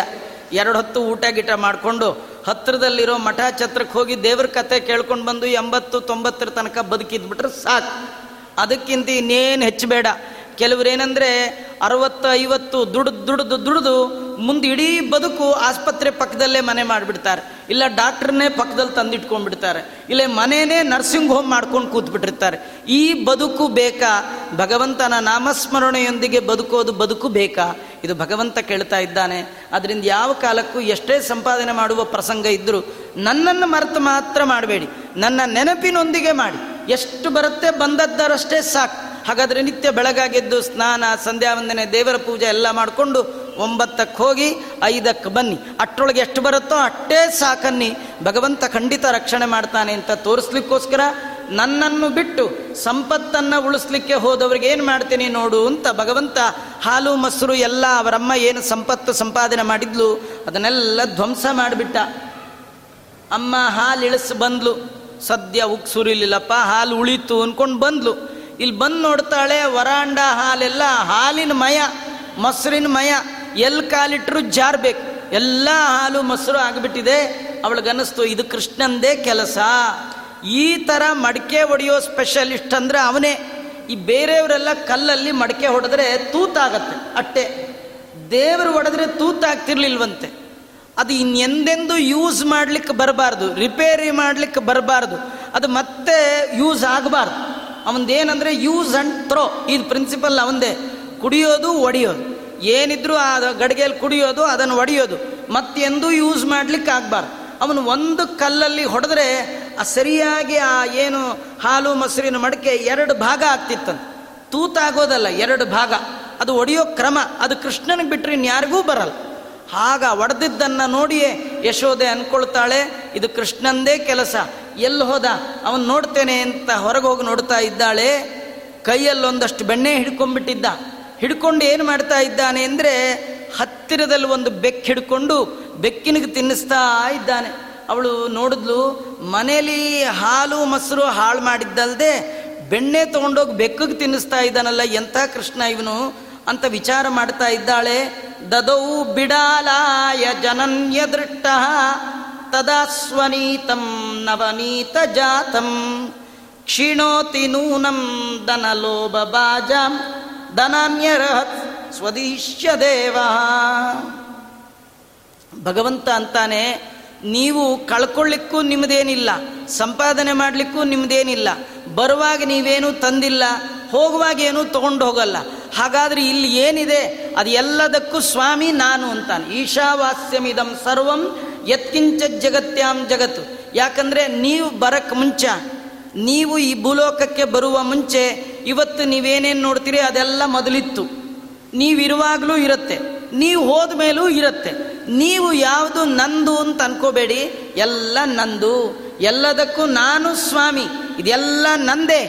ಎರಡು ಹೊತ್ತು ಊಟ ಗೀಟ ಮಾಡಿಕೊಂಡು ಹತ್ತಿರದಲ್ಲಿರೋ ಮಠ ಛತ್ರಕ್ಕೆ ಹೋಗಿ ದೇವ್ರ ಕತೆ ಕೇಳ್ಕೊಂಡು ಬಂದು ಎಂಬತ್ತು, ತೊಂಬತ್ತರ ತನಕ ಬದುಕಿದ್ಬಿಟ್ರೆ ಸಾಕು. ಅದಕ್ಕಿಂತ ಇನ್ನೇನು ಹೆಚ್ಚು ಬೇಡ. ಕೆಲವರೇನೆಂದರೆ ಅರವತ್ತು, ಐವತ್ತು ದುಡ್ದು ದುಡ್ದು ದುಡ್ದು ಮುಂದೆ ಇಡೀ ಬದುಕು ಆಸ್ಪತ್ರೆ ಪಕ್ಕದಲ್ಲೇ ಮನೆ ಮಾಡಿಬಿಡ್ತಾರೆ. ಇಲ್ಲ ಡಾಕ್ಟ್ರನ್ನೇ ಪಕ್ಕದಲ್ಲಿ ತಂದಿಟ್ಕೊಂಡ್ಬಿಡ್ತಾರೆ. ಇಲ್ಲ ಮನೆಯೇ ನರ್ಸಿಂಗ್ ಹೋಮ್ ಮಾಡ್ಕೊಂಡು ಕೂತ್ಬಿಟ್ಟಿರ್ತಾರೆ. ಈ ಬದುಕು ಬೇಕಾ? ಭಗವಂತನ ನಾಮಸ್ಮರಣೆಯೊಂದಿಗೆ ಬದುಕೋದು ಬದುಕು ಬೇಕಾ? ಇದು ಭಗವಂತ ಕೇಳ್ತಾ ಇದ್ದಾನೆ. ಅದರಿಂದ ಯಾವ ಕಾಲಕ್ಕೂ ಎಷ್ಟೇ ಸಂಪಾದನೆ ಮಾಡುವ ಪ್ರಸಂಗ ಇದ್ದರೂ ನನ್ನನ್ನು ಮರೆತು ಮಾತ್ರ ಮಾಡಬೇಡಿ. ನನ್ನ ನೆನಪಿನೊಂದಿಗೆ ಮಾಡಿ. ಎಷ್ಟು ಬರುತ್ತೆ ಬಂದದ್ದರಷ್ಟೇ ಸಾಕು. ಹಾಗಾದರೆ ನಿತ್ಯ ಬೆಳಗಾಗೆದ್ದು ಸ್ನಾನ, ಸಂಧ್ಯಾ ವಂದನೆ, ದೇವರ ಪೂಜೆ ಎಲ್ಲ ಮಾಡಿಕೊಂಡು ಒಂಬತ್ತಕ್ಕೆ ಹೋಗಿ ಐದಕ್ಕೆ ಬನ್ನಿ. ಅಷ್ಟರೊಳಗೆ ಎಷ್ಟು ಬರುತ್ತೋ ಅಷ್ಟೇ ಸಾಕನ್ನಿ. ಭಗವಂತ ಖಂಡಿತ ರಕ್ಷಣೆ ಮಾಡ್ತಾನೆ ಅಂತ ತೋರಿಸ್ಲಿಕ್ಕೋಸ್ಕರ ನನ್ನನ್ನು ಬಿಟ್ಟು ಸಂಪತ್ತನ್ನು ಉಳಿಸ್ಲಿಕ್ಕೆ ಹೋದವ್ರಿಗೆ ಏನು ಮಾಡ್ತೀನಿ ನೋಡು ಅಂತ ಭಗವಂತ ಹಾಲು ಮೊಸರು ಎಲ್ಲ ಅವರಮ್ಮ ಏನು ಸಂಪತ್ತು ಸಂಪಾದನೆ ಮಾಡಿದ್ಲು, ಅದನ್ನೆಲ್ಲ ಧ್ವಂಸ ಮಾಡಿಬಿಟ್ಟ. ಅಮ್ಮ ಹಾಲು ಇಳಿಸಿ ಬಂದ್ಲು. ಸದ್ಯ ಉಕ್ಸುರಿಲಿಲ್ಲಪ್ಪ ಹಾಲು ಉಳಿತು ಅಂದ್ಕೊಂಡು ಬಂದ್ಲು. ಇಲ್ಲಿ ಬಂದು ನೋಡ್ತಾಳೆ, ವರಾಂಡ ಹಾಲೆಲ್ಲ ಹಾಲಿನ ಮಯ, ಮೊಸರಿನ ಮಯ ಎಲ್ಲಿ ಕಾಲಿಟ್ರು ಜಾರ್ಬೇಕು. ಎಲ್ಲ ಹಾಲು ಮೊಸರು ಆಗಿಬಿಟ್ಟಿದೆ, ಅವಳಿಗನ್ನಿಸ್ತು, ಇದು ಕೃಷ್ಣಂದೇ ಕೆಲಸ. ಈ ಥರ ಮಡಿಕೆ ಹೊಡೆಯೋ ಸ್ಪೆಷಲಿಸ್ಟ್ ಅಂದರೆ ಅವನೇ. ಈ ಬೇರೆಯವರೆಲ್ಲ ಕಲ್ಲಲ್ಲಿ ಮಡಿಕೆ ಹೊಡೆದ್ರೆ ತೂತಾಗತ್ತೆ, ಅಟ್ಟೆ. ದೇವರು ಹೊಡೆದ್ರೆ ತೂತಾಗ್ತಿರ್ಲಿಲ್ವಂತೆ. ಅದು ಇನ್ನೆಂದೆಂದು ಯೂಸ್ ಮಾಡ್ಲಿಕ್ಕೆ ಬರಬಾರ್ದು ರಿಪೇರಿ ಮಾಡ್ಲಿಕ್ಕೆ ಬರಬಾರ್ದು. ಅದು ಮತ್ತೆ ಯೂಸ್ ಆಗಬಾರ್ದು. ಅವನದೇನಂದರೆ ಯೂಸ್ ಅಂಡ್ ಥ್ರೋ ಇದು ಪ್ರಿನ್ಸಿಪಲ್ ಅವಂದೇ ಕುಡಿಯೋದು, ಒಡೆಯೋದು. ಏನಿದ್ರೂ ಆ ಗಡಿಗೆಯಲ್ಲಿ ಕುಡಿಯೋದು, ಅದನ್ನು ಒಡೆಯೋದು. ಮತ್ತೆಂದೂ ಯೂಸ್ ಮಾಡ್ಲಿಕ್ಕೆ ಆಗಬಾರ್ದು. ಅವನು ಒಂದು ಕಲ್ಲಲ್ಲಿ ಹೊಡೆದ್ರೆ ಆ ಸರಿಯಾಗಿ ಆ ಏನು ಹಾಲು ಮೊಸರಿನ ಮಡಕೆ ಎರಡು ಭಾಗ ಆಗ್ತಿತ್ತಂತೆ. ತೂತಾಗೋದಲ್ಲ, ಎರಡು ಭಾಗ. ಅದು ಒಡೆಯೋ ಕ್ರಮ. ಅದು ಕೃಷ್ಣನಿಗೆ ಬಿಟ್ಟರೆ ಇನ್ಯಾರಿಗೂ ಬರಲ್ಲ. ಆಗ ಒಡೆದಿದ್ದನ್ನು ನೋಡಿಯೇ ಯಶೋದೆ ಅಂದ್ಕೊಳ್ತಾಳೆ ಇದು ಕೃಷ್ಣಂದೇ ಕೆಲಸ. ಎಲ್ಲಿ ಹೋದ? ಅವನು ನೋಡ್ತೇನೆ ಅಂತ ಹೊರಗೆ ಹೋಗಿ ನೋಡ್ತಾ ಇದ್ದಾಳೆ. ಕೈಯಲ್ಲೊಂದಷ್ಟು ಬೆಣ್ಣೆ ಹಿಡ್ಕೊಂಡ್ಬಿಟ್ಟಿದ್ದ. ಹಿಡ್ಕೊಂಡು ಏನು ಮಾಡ್ತಾ ಇದ್ದಾನೆ ಅಂದರೆ ಹತ್ತಿರದಲ್ಲಿ ಒಂದು ಬೆಕ್ಕು ಹಿಡ್ಕೊಂಡು ಬೆಕ್ಕಿನಿಗೆ ತಿನ್ನಿಸ್ತಾ ಇದ್ದಾನೆ. ಅವಳು ನೋಡಿದ್ಲು ಮನೇಲಿ ಹಾಲು, ಮೊಸರು ಹಾಳು ಮಾಡಿದ್ದಲ್ಲದೆ ಬೆಣ್ಣೆ ತೊಗೊಂಡೋಗಿ ಬೆಕ್ಕಿಗೆ ತಿನ್ನಿಸ್ತಾ ಇದ್ದಾನಲ್ಲ, ಎಂಥ ಕೃಷ್ಣ ಇವನು ಅಂತ ವಿಚಾರ ಮಾಡ್ತಾ ಇದ್ದಾಳೆ. ದದೌ ಬಿಡಾಲಾಯ ಜನನ್ಯ ದೃಷ್ಟ ತದಾ ಸ್ವನೀತಂ ನವನೀತ ಜಾತಂ. ಕ್ಷೀಣೋತಿ ನೂನಂ ದನಲೋಭ ಬಾಜಾಂ ದನಾನ್ಯರಹತ್ ಸ್ವದೀಶ್ಯ ದೇವ. ಭಗವಂತ ಅಂತಾನೆ, ನೀವು ಕಳ್ಕೊಳ್ಳಿಕ್ಕೂ ನಿಮ್ಮದೇನಿಲ್ಲ ಸಂಪಾದನೆ ಮಾಡಲಿಕ್ಕೂ ನಿಮ್ಮದೇನಿಲ್ಲ ಬರುವಾಗ ನೀವೇನು ತಂದಿಲ್ಲ ಹೋಗುವಾಗ ಏನೂ ತಗೊಂಡು ಹೋಗಲ್ಲ. ಹಾಗಾದ್ರೆ ಇಲ್ಲಿ ಏನಿದೆ? ಅದು ಎಲ್ಲದಕ್ಕೂ ಸ್ವಾಮಿ ನಾನು ಅಂತಾನೆ. ಈಶಾವಾಸ್ಯಮಿದಂ ಸರ್ವಂ, ಯತ್ಕಿಂಚ ಜಗತ್ಯಾಂ ಜಗತ್ತು. ಯಾಕಂದ್ರೆ ನೀವು ಬರಕ್ಕೆ ಮುಂಚೆ, ನೀವು ಈ ಭೂಲೋಕಕ್ಕೆ ಬರುವ ಮುಂಚೆ, ಇವತ್ತು ನೀವೇನೇನು ನೋಡ್ತೀರಿ ಅದೆಲ್ಲ ಮೊದಲಿತ್ತು. ನೀವಿರುವಾಗಲೂ ಇರುತ್ತೆ, ನೀವು ಹೋದ ಮೇಲೂ ಇರುತ್ತೆ. ನೀವು ಯಾವುದು ನಂದು ಅಂತ ಅನ್ಕೋಬೇಡಿ, ಎಲ್ಲ ನಂದು. ಎಲ್ಲದಕ್ಕೂ ನಾನು ಸ್ವಾಮಿ, ಇದೆಲ್ಲ ನಂದೇ.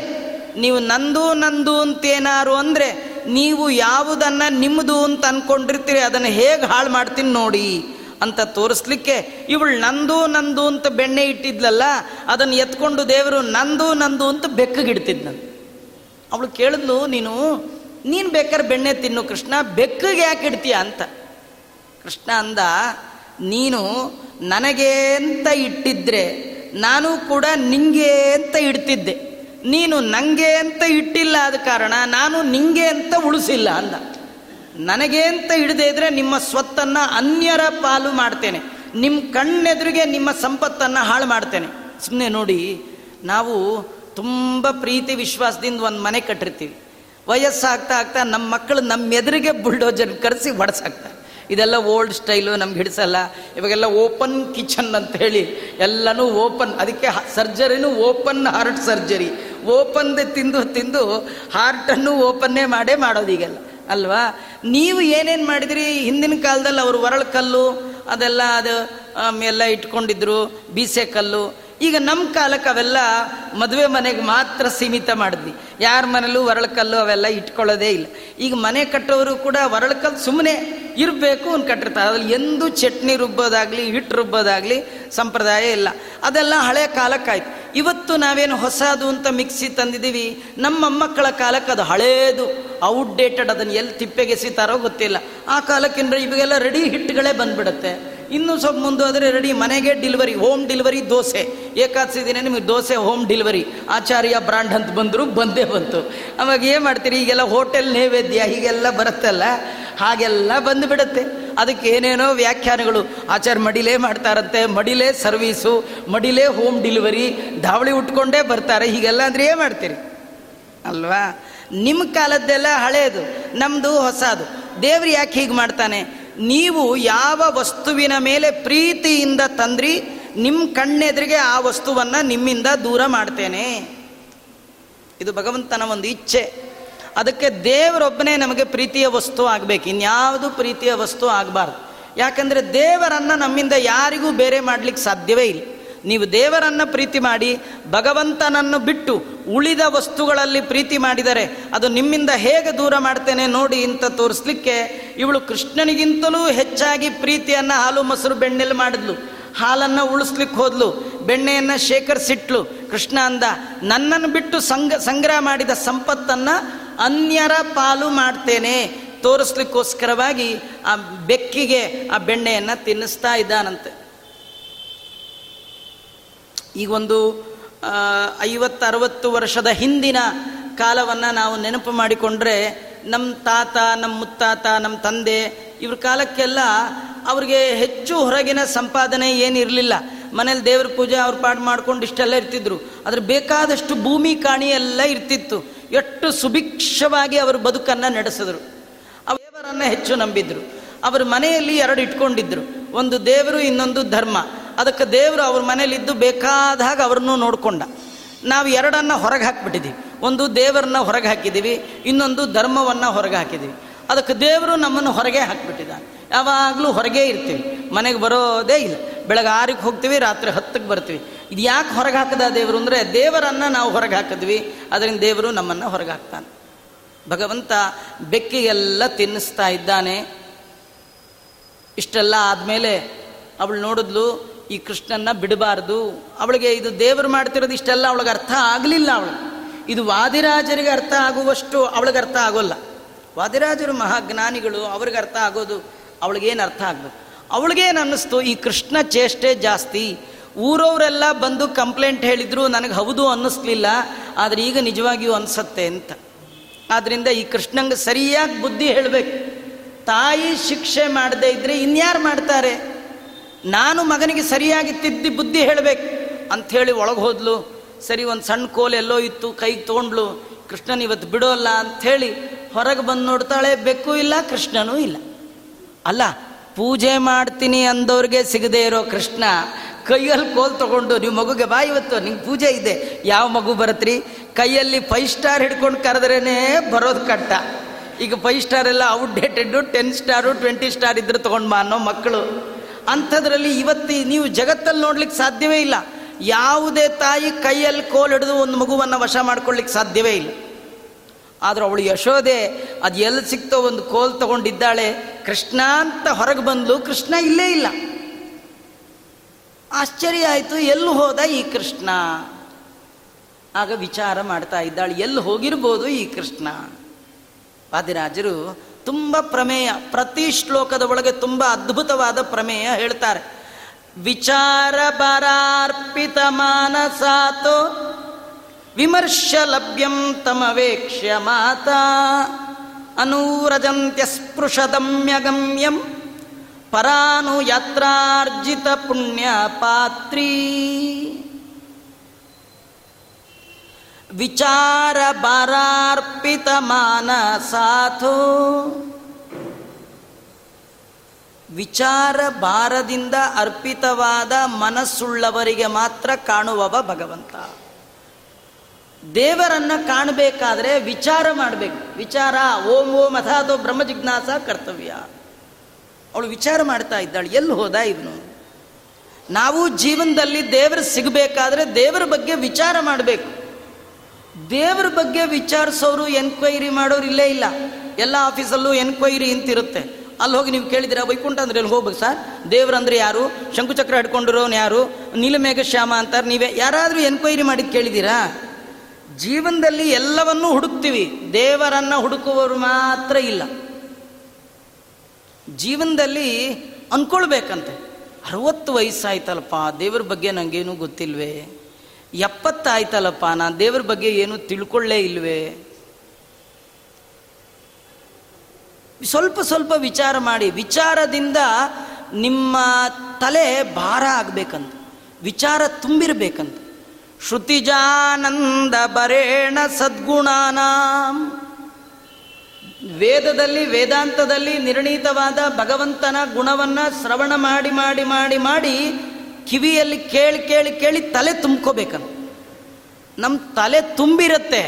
ನೀವು ನಂದು ನಂದು ಅಂತೇನಾರು ಅಂದರೆ, ನೀವು ಯಾವುದನ್ನು ನಿಮ್ಮದು ಅಂತ ಅನ್ಕೊಂಡಿರ್ತೀರಿ, ಅದನ್ನು ಹೇಗೆ ಹಾಳು ಮಾಡ್ತೀನಿ ನೋಡಿ ಅಂತ ತೋರಿಸ್ಲಿಕ್ಕೆ ಇವಳು ನಂದು ನಂದು ಅಂತ ಬೆಣ್ಣೆ ಇಟ್ಟಿದ್ಲಲ್ಲ, ಅದನ್ನು ಎತ್ಕೊಂಡು ದೇವರು ನಂದು ನಂದು ಅಂತ ಬೆಕ್ಕಗಿಡ್ತಿದ್ನಂತ ಅವಳು ಕೇಳಿದ್ಲು, ನೀನು ನೀನು ಬೇಕಾದ್ರೆ ಬೆಣ್ಣೆ ತಿನ್ನು ಕೃಷ್ಣ, ಬೆಕ್ಕಗೆ ಯಾಕೆ ಇಡ್ತೀಯ ಅಂತ. ಕೃಷ್ಣ ಅಂದ, ನೀನು ನನಗೆ ಅಂತ ಇಟ್ಟಿದ್ರೆ ನಾನು ಕೂಡ ನಿಂಗೆ ಅಂತ ಇಡ್ತಿದ್ದೆ. ನೀನು ನನಗೆ ಅಂತ ಇಟ್ಟಿಲ್ಲ ಆದ ಕಾರಣ ನಾನು ನಿಂಗೆ ಅಂತ ಉಳಿಸಿಲ್ಲ ಅಂದ. ನನಗೆ ಅಂತ ಹಿಡದೇ ಇದ್ರೆ ನಿಮ್ಮ ಸ್ವತ್ತನ್ನು ಅನ್ಯರ ಪಾಲು ಮಾಡ್ತೇನೆ. ನಿಮ್ಮ ಕಣ್ಣೆದುರಿಗೆ ನಿಮ್ಮ ಸಂಪತ್ತನ್ನು ಹಾಳು ಮಾಡ್ತೇನೆ. ಸುಮ್ಮನೆ ನೋಡಿ, ನಾವು ತುಂಬ ಪ್ರೀತಿ ವಿಶ್ವಾಸದಿಂದ ಒಂದು ಮನೆ ಕಟ್ಟಿರ್ತೀವಿ. ವಯಸ್ಸಾಗ್ತಾ ಆಗ್ತಾ ನಮ್ಮ ಮಕ್ಕಳು ನಮ್ಮ ಎದುರಿಗೆ ಬುಲ್ಡೋಜರ್ ಕರೆಸಿ ಹೊಡೆಸಾಕ್ತಾರೆ ಇದೆಲ್ಲ ಓಲ್ಡ್ ಸ್ಟೈಲು, ನಮ್ಗೆ ಹಿಡಿಸಲ್ಲ. ಇವಾಗೆಲ್ಲ ಓಪನ್ ಕಿಚನ್ ಅಂತ ಹೇಳಿ ಎಲ್ಲನೂ ಓಪನ್. ಅದಕ್ಕೆ ಸರ್ಜರಿನೂ ಓಪನ್ ಹಾರ್ಟ್ ಸರ್ಜರಿ. ಓಪನ್ದೇ ತಿಂದು ತಿಂದು ಹಾರ್ಟನ್ನು ಓಪನ್ನೇ ಮಾಡೇ ಮಾಡೋದು ಈಗೆಲ್ಲ. ಅಲ್ವಾ? ನೀವು ಏನೇನು ಮಾಡಿದ್ರಿ? ಹಿಂದಿನ ಕಾಲದಲ್ಲಿ ಅವರು ಒರಳು ಕಲ್ಲು, ಅದೆಲ್ಲ ಅದು ಎಲ್ಲ ಇಟ್ಕೊಂಡಿದ್ರು, ಬೀಸೆ ಕಲ್ಲು ಈಗ ನಮ್ಮ ಕಾಲಕ್ಕೆ ಅವೆಲ್ಲ ಮದುವೆ ಮನೆಗೆ ಮಾತ್ರ ಸೀಮಿತ ಮಾಡಿದ್ವಿ. ಯಾರ ಮನೇಲೂ ಒರಳಕಲ್ಲು ಅವೆಲ್ಲ ಇಟ್ಕೊಳ್ಳೋದೇ ಇಲ್ಲ. ಈಗ ಮನೆ ಕಟ್ಟೋರು ಕೂಡ ಒರಳಕಲ್ಲು ಸುಮ್ಮನೆ ಇರಬೇಕು ಅಂತ ಕಟ್ಟಿರ್ತಾರೆ. ಅದ್ರಲ್ಲಿ ಎಂದೂ ಚಟ್ನಿ ರುಬ್ಬೋದಾಗಲಿ, ಹಿಟ್ಟು ರುಬ್ಬೋದಾಗಲಿ ಸಂಪ್ರದಾಯ ಇಲ್ಲ. ಅದೆಲ್ಲ ಹಳೆಯ ಕಾಲಕ್ಕಾಯ್ತು. ಇವತ್ತು ನಾವೇನು ಹೊಸದು ಅಂತ ಮಿಕ್ಸಿ ತಂದಿದ್ದೀವಿ. ನಮ್ಮ ಮಕ್ಕಳ ಕಾಲಕ್ಕೆ ಅದು ಹಳೇದು. ಔಟ್ಡೇಟೆಡ್ ಅದನ್ನು ಎಲ್ಲಿ ತಿಪ್ಪೆಗೆಸಿತಾರೋ ಗೊತ್ತಿಲ್ಲ. ಆ ಕಾಲಕ್ಕಿಂತ ಇವಾಗೆಲ್ಲ ರೆಡಿ ಹಿಟ್ಟುಗಳೇ ಬಂದ್ಬಿಡುತ್ತೆ. ಇನ್ನೂ ಸ್ವಲ್ಪ ಮುಂದೋದ್ರೆ ರೆಡಿ ಮನೆಗೆ delivery home delivery dosa. Ekadashi ನಿಮಗೆ dosa home delivery Acharya brand ಅಂತ ಬಂದರು, ಬಂದೇ ಬಂತು. ಅವಾಗ ಏನು ಮಾಡ್ತೀರಿ? ಈಗೆಲ್ಲ ಹೋಟೆಲ್ ನೈವೇದ್ಯ, ಹೀಗೆಲ್ಲ ಬರುತ್ತಲ್ಲ ಹಾಗೆಲ್ಲ ಬಂದುಬಿಡುತ್ತೆ ಅದಕ್ಕೆ ಏನೇನೋ ವ್ಯಾಖ್ಯಾನಗಳು. ಆಚಾರ ಮಡಿಲೇ ಮಾಡ್ತಾರಂತೆ, ಮಡಿಲೇ ಸರ್ವೀಸು ಮಡಿಲೇ ಹೋಮ್ ಡಿಲಿವರಿ ಧಾವಳಿ ಉಟ್ಕೊಂಡೇ ಬರ್ತಾರೆ. ಹೀಗೆಲ್ಲ ಅಂದರೆ ಏನು ಮಾಡ್ತೀರಿ? ಅಲ್ವಾ? ನಿಮ್ಮ ಕಾಲದ್ದೆಲ್ಲ ಹಳೇದು ನಮ್ಮದು ಹೊಸದು. ದೇವ್ರು ಯಾಕೆ ಹೀಗೆ ಮಾಡ್ತಾನೆ? ನೀವು ಯಾವ ವಸ್ತುವಿನ ಮೇಲೆ ಪ್ರೀತಿಯಿಂದ ತಂದ್ರಿ ನಿಮ್ಮ ಕಣ್ಣೆದುರಿಗೆ ಆ ವಸ್ತುವನ್ನು ನಿಮ್ಮಿಂದ ದೂರ ಮಾಡ್ತೇನೆ. ಇದು ಭಗವಂತನ ಒಂದು ಇಚ್ಛೆ. ಅದಕ್ಕೆ ದೇವರೊಬ್ಬನೇ ನಮಗೆ ಪ್ರೀತಿಯ ವಸ್ತು ಆಗಬೇಕು. ಇನ್ಯಾವುದು ಪ್ರೀತಿಯ ವಸ್ತು ಆಗಬಾರ್ದು. ಯಾಕಂದರೆ ದೇವರನ್ನು ನಮ್ಮಿಂದ ಯಾರಿಗೂ ಬೇರೆ ಮಾಡಲಿಕ್ಕೆ ಸಾಧ್ಯವೇ ಇಲ್ಲ. ನೀವು ದೇವರನ್ನು ಪ್ರೀತಿ ಮಾಡಿ, ಭಗವಂತನನ್ನು ಬಿಟ್ಟು ಉಳಿದ ವಸ್ತುಗಳಲ್ಲಿ ಪ್ರೀತಿ ಮಾಡಿದರೆ ಅದು ನಿಮ್ಮಿಂದ ಹೇಗೆ ದೂರ ಮಾಡ್ತೇನೆ ನೋಡಿ ಅಂತ ತೋರಿಸ್ಲಿಕ್ಕೆ ಇವಳು ಕೃಷ್ಣನಿಗಿಂತಲೂ ಹೆಚ್ಚಾಗಿ ಪ್ರೀತಿಯನ್ನು ಹಾಲು ಮೊಸರು ಬೆಣ್ಣೆಲಿ ಮಾಡಿದ್ಲು. ಹಾಲನ್ನು ಉಳಿಸ್ಲಿಕ್ಕೆ ಹೋದ್ಲು, ಬೆಣ್ಣೆಯನ್ನು ಶೇಖರಿಸಿಟ್ಲು. ಕೃಷ್ಣ ಅಂದ, ನನ್ನನ್ನು ಬಿಟ್ಟು ಸಂಗ, ಸಂಗ್ರಹ ಮಾಡಿದ ಸಂಪತ್ತನ್ನು ಅನ್ಯರ ಪಾಲು ಮಾಡ್ತೇನೆ. ತೋರಿಸ್ಲಿಕ್ಕೋಸ್ಕರವಾಗಿ ಆ ಬೆಕ್ಕಿಗೆ ಆ ಬೆಣ್ಣೆಯನ್ನು ತಿನ್ನಿಸ್ತಾ ಇದ್ದಾನಂತೆ. ಈಗ ಒಂದು ಐವತ್ತು ಅರವತ್ತು ವರ್ಷದ ಹಿಂದಿನ ಕಾಲವನ್ನು ನಾವು ನೆನಪು ಮಾಡಿಕೊಂಡ್ರೆ ನಮ್ಮ ತಾತ ನಮ್ಮ ಮುತ್ತಾತ ನಮ್ಮ ತಂದೆ ಇವ್ರ ಕಾಲಕ್ಕೆಲ್ಲ ಅವ್ರಿಗೆ ಹೆಚ್ಚು ಹೊರಗಿನ ಸಂಪಾದನೆ ಏನಿರಲಿಲ್ಲ. ಮನೇಲಿ ದೇವ್ರ ಪೂಜೆ ಅವ್ರ ಪಾಠ ಮಾಡ್ಕೊಂಡು ಇಷ್ಟೆಲ್ಲ ಇರ್ತಿದ್ರು. ಅದ್ರ ಬೇಕಾದಷ್ಟು ಭೂಮಿ ಕಾಣಿ ಎಲ್ಲ ಇರ್ತಿತ್ತು. ಎಷ್ಟು ಸುಭಿಕ್ಷವಾಗಿ ಅವರು ಬದುಕನ್ನು ನಡೆಸಿದ್ರು. ದೇವರನ್ನು ಹೆಚ್ಚು ನಂಬಿದ್ರು. ಅವರು ಮನೆಯಲ್ಲಿ ಎರಡು ಇಟ್ಕೊಂಡಿದ್ರು. ಒಂದು ದೇವರು, ಇನ್ನೊಂದು ಧರ್ಮ. ಅದಕ್ಕೆ ದೇವರು ಅವ್ರ ಮನೇಲಿದ್ದು ಬೇಕಾದಾಗ ಅವ್ರನ್ನೂ ನೋಡಿಕೊಂಡ. ನಾವು ಎರಡನ್ನು ಹೊರಗೆ ಹಾಕಿಬಿಟ್ಟಿದ್ದೀವಿ. ಒಂದು ದೇವರನ್ನ ಹೊರಗೆ ಹಾಕಿದ್ದೀವಿ, ಇನ್ನೊಂದು ಧರ್ಮವನ್ನು ಹೊರಗೆ ಹಾಕಿದ್ದೀವಿ. ಅದಕ್ಕೆ ದೇವರು ನಮ್ಮನ್ನು ಹೊರಗೆ ಹಾಕಿಬಿಟ್ಟಿದ್ದಾನೆ. ಯಾವಾಗಲೂ ಹೊರಗೆ ಇರ್ತೀವಿ. ಮನೆಗೆ ಬರೋದೇ ಇಲ್ಲ. ಬೆಳಗ್ಗೆ ಆರಿಗೆ ಹೋಗ್ತೀವಿ, ರಾತ್ರಿ ಹತ್ತಕ್ಕೆ ಬರ್ತೀವಿ. ಇದು ಯಾಕೆ ಹೊರಗೆ ಹಾಕದ ದೇವರು ಅಂದರೆ, ದೇವರನ್ನು ನಾವು ಹೊರಗೆ ಹಾಕಿದ್ವಿ, ಅದರಿಂದ ದೇವರು ನಮ್ಮನ್ನು ಹೊರಗೆ ಹಾಕ್ತಾನೆ. ಭಗವಂತ ಬೆಕ್ಕಿಗೆಲ್ಲ ತಿನ್ನಿಸ್ತಾ ಇದ್ದಾನೆ. ಇಷ್ಟೆಲ್ಲ ಆದಮೇಲೆ ಅವಳು ನೋಡಿದ್ಲು ಈ ಕೃಷ್ಣನ್ನ ಬಿಡಬಾರ್ದು. ಅವಳಿಗೆ ಇದು ದೇವರು ಮಾಡ್ತಿರೋದು ಇಷ್ಟೆಲ್ಲ ಅವಳಿಗೆ ಅರ್ಥ ಆಗಲಿಲ್ಲ ಅವಳು. ಇದು ವಾದಿರಾಜರಿಗೆ ಅರ್ಥ ಆಗುವಷ್ಟು ಅವಳಿಗೆ ಅರ್ಥ ಆಗೋಲ್ಲ. ವಾದಿರಾಜರು ಮಹಾಜ್ಞಾನಿಗಳು, ಅವ್ರಿಗೆ ಅರ್ಥ ಆಗೋದು ಅವಳಿಗೇನು ಅರ್ಥ ಆಗಬೇಕು? ಅವಳಿಗೇನು ಅನ್ನಿಸ್ತು? ಈ ಕೃಷ್ಣ ಚೇಷ್ಟೆ ಜಾಸ್ತಿ. ಊರವರೆಲ್ಲ ಬಂದು ಕಂಪ್ಲೇಂಟ್ ಹೇಳಿದ್ರು, ನನಗೆ ಹೌದು ಅನ್ನಿಸ್ಲಿಲ್ಲ, ಆದರೆ ಈಗ ನಿಜವಾಗಿಯೂ ಅನಿಸತ್ತೆ ಅಂತ. ಆದ್ದರಿಂದ ಈ ಕೃಷ್ಣಂಗೆ ಸರಿಯಾಗಿ ಬುದ್ಧಿ ಹೇಳಬೇಕು. ತಾಯಿ ಶಿಕ್ಷೆ ಮಾಡದೇ ಇದ್ರೆ ಇನ್ಯಾರು ಮಾಡ್ತಾರೆ? ನಾನು ಮಗನಿಗೆ ಸರಿಯಾಗಿ ತಿದ್ದಿ ಬುದ್ಧಿ ಹೇಳಬೇಕು ಅಂಥೇಳಿ ಒಳಗೆ ಹೋದ್ಲು. ಸರಿ, ಒಂದು ಸಣ್ಣ ಕೋಲ್ ಎಲ್ಲೋ ಇತ್ತು, ಕೈಗೆ ತೊಗೊಂಡ್ಲು. ಕೃಷ್ಣನ್ ಇವತ್ತು ಬಿಡೋಲ್ಲ ಅಂಥೇಳಿ ಹೊರಗೆ ಬಂದು ನೋಡ್ತಾಳೆ, ಬೆಕ್ಕು ಇಲ್ಲ, ಕೃಷ್ಣನೂ ಇಲ್ಲ. ಅಲ್ಲ, ಪೂಜೆ ಮಾಡ್ತೀನಿ ಅಂದವ್ರಿಗೆ ಸಿಗದೆ ಇರೋ ಕೃಷ್ಣ ಕೈಯಲ್ಲಿ ಕೋಲ್ ತಗೊಂಡು, ನೀವು ಮಗುಗೆ ಬಾ ಇವತ್ತು, ನಿಂಗೆ ಪೂಜೆ ಇದೆ. ಯಾವ ಮಗು ಬರತ್ರಿ? ಕೈಯಲ್ಲಿ ಫೈವ್ ಸ್ಟಾರ್ ಹಿಡ್ಕೊಂಡು ಕರೆದ್ರೇ ಬರೋದು ಕಟ್ಟ. ಈಗ ಫೈವ್ ಸ್ಟಾರ್ ಎಲ್ಲ outdated ten star twenty star ಇದ್ರೆ ತಗೊಂಡು ಅನ್ನೋ ಮಕ್ಕಳು ಅಂಥದ್ರಲ್ಲಿ ಇವತ್ತು ನೀವು ಜಗತ್ತಲ್ಲಿ ನೋಡ್ಲಿಕ್ಕೆ ಸಾಧ್ಯವೇ ಇಲ್ಲ. ಯಾವುದೇ ತಾಯಿ ಕೈಯಲ್ಲಿ ಕೋಲ್ ಹಿಡಿದು ಒಂದು ಮಗುವನ್ನು ವಶ ಮಾಡ್ಕೊಳ್ಳಿಕ್ಕೆ ಸಾಧ್ಯವೇ ಇಲ್ಲ. ಆದರೂ ಅವಳು ಯಶೋದೆ ಅದು ಎಲ್ಲಿ ಸಿಕ್ತೋ ಒಂದು ಕೋಲ್ ತಗೊಂಡಿದ್ದಾಳೆ, ಕೃಷ್ಣ ಅಂತ ಹೊರಗೆ ಬಂದ್ಲು, ಕೃಷ್ಣ ಇಲ್ಲೇ ಇಲ್ಲ. ಆಶ್ಚರ್ಯ ಆಯಿತು, ಎಲ್ಲಿ ಹೋದ ಈ ಕೃಷ್ಣ? ಆಗ ವಿಚಾರ ಮಾಡ್ತಾ ಇದ್ದಾಳೆ, ಎಲ್ಲಿ ಹೋಗಿರ್ಬೋದು ಈ ಕೃಷ್ಣ? ವಾದಿರಾಜರು ತುಂಬ ಪ್ರಮೇಯ. ಪ್ರತಿ ಶ್ಲೋಕದ ಒಳಗೆ ತುಂಬ ಅದ್ಭುತವಾದ ಪ್ರಮೇಯ ಹೇಳ್ತಾರೆ. ವಿಚಾರ ಬರಾರ್ಪಿತ ಮಾನಸಾತೋ ವಿಮರ್ಶ ಲಭ್ಯಂ ತಮವೇಕ್ಷ್ಯ ಮಾತಾ. ಪರಾನು ಯಾತ್ರಾರ್ಜಿತ ಪುಣ್ಯ ಪಾತ್ರೀ ವಿಚಾರ ಬಾರಾರ್ಪಿತ ಮಾನಸಾಥೋ. ವಿಚಾರ ಭಾರದಿಂದ ಅರ್ಪಿತವಾದ ಮನಸ್ಸುಳ್ಳವರಿಗೆ ಮಾತ್ರ ಕಾಣುವವ ಭಗವಂತ. ದೇವರನ್ನ ಕಾಣಬೇಕಾದ್ರೆ ವಿಚಾರ ಮಾಡಬೇಕು. ವಿಚಾರ, ಓಂ ಓಂ ಅಥಾದೋ ಬ್ರಹ್ಮ ಜಿಜ್ಞಾಸ ಕರ್ತವ್ಯ. ಅವಳು ವಿಚಾರ ಮಾಡ್ತಾ ಇದ್ದಾಳು, ಎಲ್ಲಿ ಹೋದ ಇವನು? ನಾವು ಜೀವನದಲ್ಲಿ ದೇವರು ಸಿಗಬೇಕಾದ್ರೆ ದೇವರ ಬಗ್ಗೆ ವಿಚಾರ ಮಾಡಬೇಕು. ದೇವರ ಬಗ್ಗೆ ವಿಚಾರಿಸೋರು ಎನ್ಕ್ವೈರಿ ಮಾಡೋರು ಇಲ್ಲೇ ಇಲ್ಲ. ಎಲ್ಲ ಆಫೀಸಲ್ಲೂ ಎನ್ಕ್ವೈರಿ ಅಂತಿರುತ್ತೆ ಅಲ್ಲಿ ಹೋಗಿ ನೀವು ಕೇಳಿದಿರ ವೈಕುಂಠ ಅಂದ್ರೆ ಎಲ್ಲಿ ಹೋಗ್ಬೇಕು ಸರ್? ದೇವ್ರಂದ್ರೆ ಯಾರು? ಶಂಕುಚಕ್ರ ಹಿಡ್ಕೊಂಡಿರೋನು ಯಾರು? ನೀಲಮೇಘ ಶ್ಯಾಮ ಅಂತಾರೆ, ನೀವೇ ಯಾರಾದರೂ ಎನ್ಕ್ವೈರಿ ಮಾಡಿ ಕೇಳಿದ್ದೀರಾ? ಜೀವನದಲ್ಲಿ ಎಲ್ಲವನ್ನೂ ಹುಡುಕ್ತೀವಿ. ದೇವರನ್ನ ಹುಡುಕುವವರು ಮಾತ್ರ ಇಲ್ಲ. ಜೀವನದಲ್ಲಿ ಅನ್ಕೊಳ್ಬೇಕಂತೆ. ಅರವತ್ತು ವಯಸ್ಸಾಯ್ತಲ್ಪ ದೇವ್ರ ಬಗ್ಗೆ ನನಗೇನು ಗೊತ್ತಿಲ್ವೇ? ಎಪ್ಪತ್ತಾಯ್ತಲ್ಲಪ್ಪ, ನಾನು ದೇವ್ರ ಬಗ್ಗೆ ಏನು ತಿಳ್ಕೊಳ್ಳೇ ಇಲ್ವೇ? ಸ್ವಲ್ಪ ಸ್ವಲ್ಪ ವಿಚಾರ ಮಾಡಿ, ವಿಚಾರದಿಂದ ನಿಮ್ಮ ತಲೆ ಭಾರ ಆಗ್ಬೇಕಂತ, ವಿಚಾರ ತುಂಬಿರ್ಬೇಕಂತ. ಶ್ರುತಿಜಾನಂದ ಬರೇಣ ಸದ್ಗುಣಾನಾಂ. ವೇದದಲ್ಲಿ, ವೇದಾಂತದಲ್ಲಿ ನಿರ್ಣೀತವಾದ ಭಗವಂತನ ಗುಣವನ್ನ ಶ್ರವಣ ಮಾಡಿ ಮಾಡಿ ಮಾಡಿ ಮಾಡಿ ಕಿವಿಯಲ್ಲಿ ಕೇಳಿ ಕೇಳಿ ಕೇಳಿ ತಲೆ ತುಂಬ್ಕೋಬೇಕಂತ. ನಮ್ಮ ತಲೆ ತುಂಬಿರುತ್ತೆ,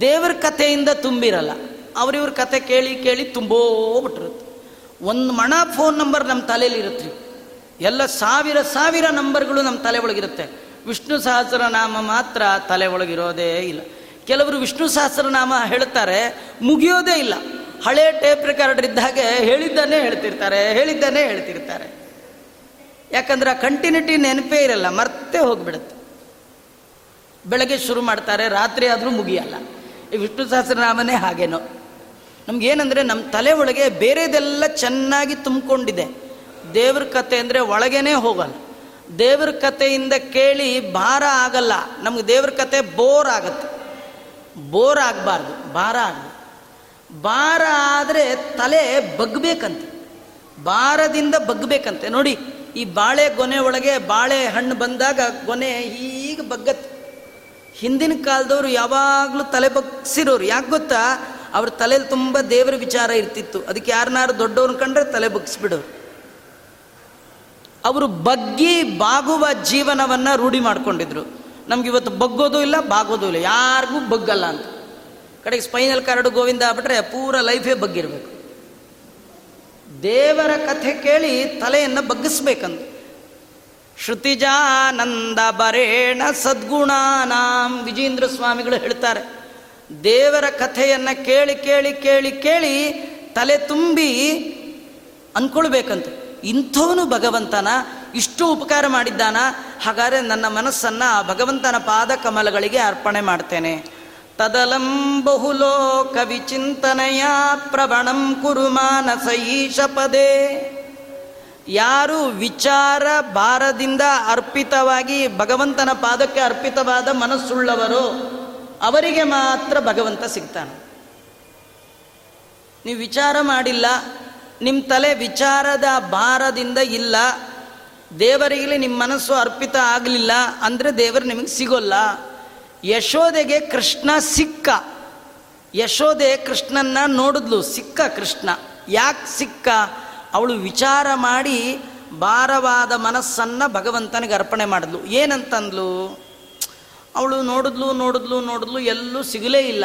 ದೇವರ ಕಥೆಯಿಂದ ತುಂಬಿರಲ್ಲ, ಅವರಿವ್ರ ಕತೆ ಕೇಳಿ ಕೇಳಿ ತುಂಬೋಬಿಟ್ಟಿರುತ್ತೆ ಒಂದು ಮಣ ಫೋನ್ ನಂಬರ್ ನಮ್ಮ ತಲೆಯಲ್ಲಿ ಇರುತ್ತೆ. ಎಲ್ಲ ಸಾವಿರ ಸಾವಿರ ನಂಬರ್ಗಳು ನಮ್ಮ ತಲೆ ಒಳಗಿರುತ್ತೆ. ವಿಷ್ಣು ಸಹಸ್ರನಾಮ ಮಾತ್ರ ತಲೆ ಒಳಗಿರೋದೇ ಇಲ್ಲ. ಕೆಲವರು ವಿಷ್ಣು ಸಹಸ್ರನಾಮ ಹೇಳ್ತಾರೆ, ಮುಗಿಯೋದೇ ಇಲ್ಲ. ಹಳೆ ಟೇಪ್ ರೆಕಾರ್ಡರ್ ಇದ್ದಾಗೆ ಹೇಳಿದ್ದಾನೆ ಹೇಳ್ತಿರ್ತಾರೆ, ಹೇಳಿದ್ದನ್ನೇ ಹೇಳ್ತಿರ್ತಾರೆ. ಯಾಕಂದ್ರೆ ಆ ಕಂಟಿನ್ಯೂಟಿ ನೆನಪೇ ಇರಲ್ಲ, ಮರ್ತೆ ಹೋಗ್ಬಿಡುತ್ತೆ. ಬೆಳಗ್ಗೆ ಶುರು ಮಾಡ್ತಾರೆ, ರಾತ್ರಿ ಆದರೂ ಮುಗಿಯಲ್ಲ. ಈ ವಿಷ್ಣು ಸಹಸ್ರನಾಮನೇ ಹಾಗೇನೋ. ನಮ್ಗೇನಂದ್ರೆ ನಮ್ಮ ತಲೆ ಒಳಗೆ ಬೇರೆದೆಲ್ಲ ಚೆನ್ನಾಗಿ ತುಂಬಿಕೊಂಡಿದೆ. ದೇವ್ರ ಕತೆ ಅಂದರೆ ಒಳಗೇನೆ ಹೋಗಲ್ಲ. ದೇವ್ರ ಕಥೆಯಿಂದ ಕೇಳಿ ಭಾರ ಆಗಲ್ಲ. ನಮ್ಗೆ ದೇವ್ರ ಕತೆ ಬೋರ್ ಆಗುತ್ತೆ. ಬೋರ್ ಆಗಬಾರ್ದು, ಭಾರ ಆಗಲಿ ಭಾರ ಆದರೆ ತಲೆ ಬಗ್ಬೇಕಂತೆ. ಭಾರದಿಂದ ಬಗ್ಬೇಕಂತೆ. ನೋಡಿ ಈ ಬಾಳೆ ಗೊನೆ ಒಳಗೆ ಬಾಳೆ ಹಣ್ಣು ಬಂದಾಗ ಗೊನೆ ಹೀಗೆ ಬಗ್ಗತ್ತೆ. ಹಿಂದಿನ ಕಾಲದವರು ಯಾವಾಗಲೂ ತಲೆ ಬಗ್ಸಿರೋರು. ಯಾಕೆ ಗೊತ್ತಾ? ಅವ್ರ ತಲೆಯಲ್ಲಿ ತುಂಬ ದೇವರ ವಿಚಾರ ಇರ್ತಿತ್ತು. ಅದಕ್ಕೆ ಯಾರನ್ನಾರು ದೊಡ್ಡವ್ರನ್ನ ಕಂಡ್ರೆ ತಲೆ ಬಗ್ಸ್ಬಿಡೋರು. ಅವರು ಬಗ್ಗಿ ಬಾಗುವ ಜೀವನವನ್ನು ರೂಢಿ ಮಾಡ್ಕೊಂಡಿದ್ರು. ನಮ್ಗೆ ಇವತ್ತು ಬಗ್ಗೋದು ಇಲ್ಲ, ಬಾಗೋದು ಇಲ್ಲ. ಯಾರಿಗೂ ಬಗ್ಗಲ್ಲ ಅಂತ. ಕಡೆಗೆ ಸ್ಪೈನಲ್ ಕಾರ್ಡ್ ಗೋವಿಂದ ಆಗ್ಬಿಟ್ರೆ ಪೂರ ಲೈಫೇ ಬಗ್ಗಿರ್ಬೇಕು. ದೇವರ ಕಥೆ ಕೇಳಿ ತಲೆಯನ್ನು ಬಗ್ಗಿಸ್ಬೇಕಂತ ಶ್ರುತಿಜಾನಂದ ಬರೇಣ ಸದ್ಗುಣಾನಾಂ ವಿಜೇಂದ್ರ ಸ್ವಾಮಿಗಳು ಹೇಳ್ತಾರೆ. ದೇವರ ಕಥೆಯನ್ನು ಕೇಳಿ ಕೇಳಿ ಕೇಳಿ ಕೇಳಿ ತಲೆ ತುಂಬಿ ಅಂದ್ಕೊಳ್ಬೇಕಂತ ಇಂಥವನು ಭಗವಂತನ ಇಷ್ಟು ಉಪಕಾರ ಮಾಡಿದ್ದಾನ. ಹಾಗಾದರೆ ನನ್ನ ಮನಸ್ಸನ್ನು ಆ ಭಗವಂತನ ಪಾದ ಕಮಲಗಳಿಗೆ ಅರ್ಪಣೆ ಮಾಡ್ತೇನೆ. ತದಲಂ ಬಹುಲೋಕ ವಿಚಿಂತನೆಯ ಪ್ರವಣಂ ಕುರು ಮಾನಸ ಈಶ ಪದೇ ಯಾರು ವಿಚಾರ ಭಾರದಿಂದ ಅರ್ಪಿತವಾಗಿ ಭಗವಂತನ ಪಾದಕ್ಕೆ ಅರ್ಪಿತವಾದ ಮನಸ್ಸುಳ್ಳವರು ಅವರಿಗೆ ಮಾತ್ರ ಭಗವಂತ ಸಿಗ್ತಾನೆ. ನೀವು ವಿಚಾರ ಮಾಡಿಲ್ಲ, ನಿಮ್ಮ ತಲೆ ವಿಚಾರದ ಭಾರದಿಂದ ಇಲ್ಲ ದೇವರಿಗೆ ನಿಮ್ಮ ಮನಸ್ಸು ಅರ್ಪಿತ ಆಗಲಿಲ್ಲ ಅಂದರೆ ದೇವರು ನಿಮಗೆ ಸಿಗೋಲ್ಲ. ಯಶೋದೆಗೆ ಕೃಷ್ಣ ಸಿಕ್ಕ. ಯಶೋದೆ ಕೃಷ್ಣನ್ನ ನೋಡಿದ್ಲು. ಸಿಕ್ಕ ಕೃಷ್ಣ. ಯಾಕೆ ಸಿಕ್ಕ? ಅವಳು ವಿಚಾರ ಮಾಡಿ ಭಾರವಾದ ಮನಸ್ಸನ್ನು ಭಗವಂತನಿಗೆ ಅರ್ಪಣೆ ಮಾಡಿದ್ಲು. ಏನಂತಂದ್ಲು? ಅವಳು ನೋಡಿದ್ಲು ನೋಡಿದ್ಲು ನೋಡಿದ್ಲು, ಎಲ್ಲೂ ಸಿಗಲೇ ಇಲ್ಲ.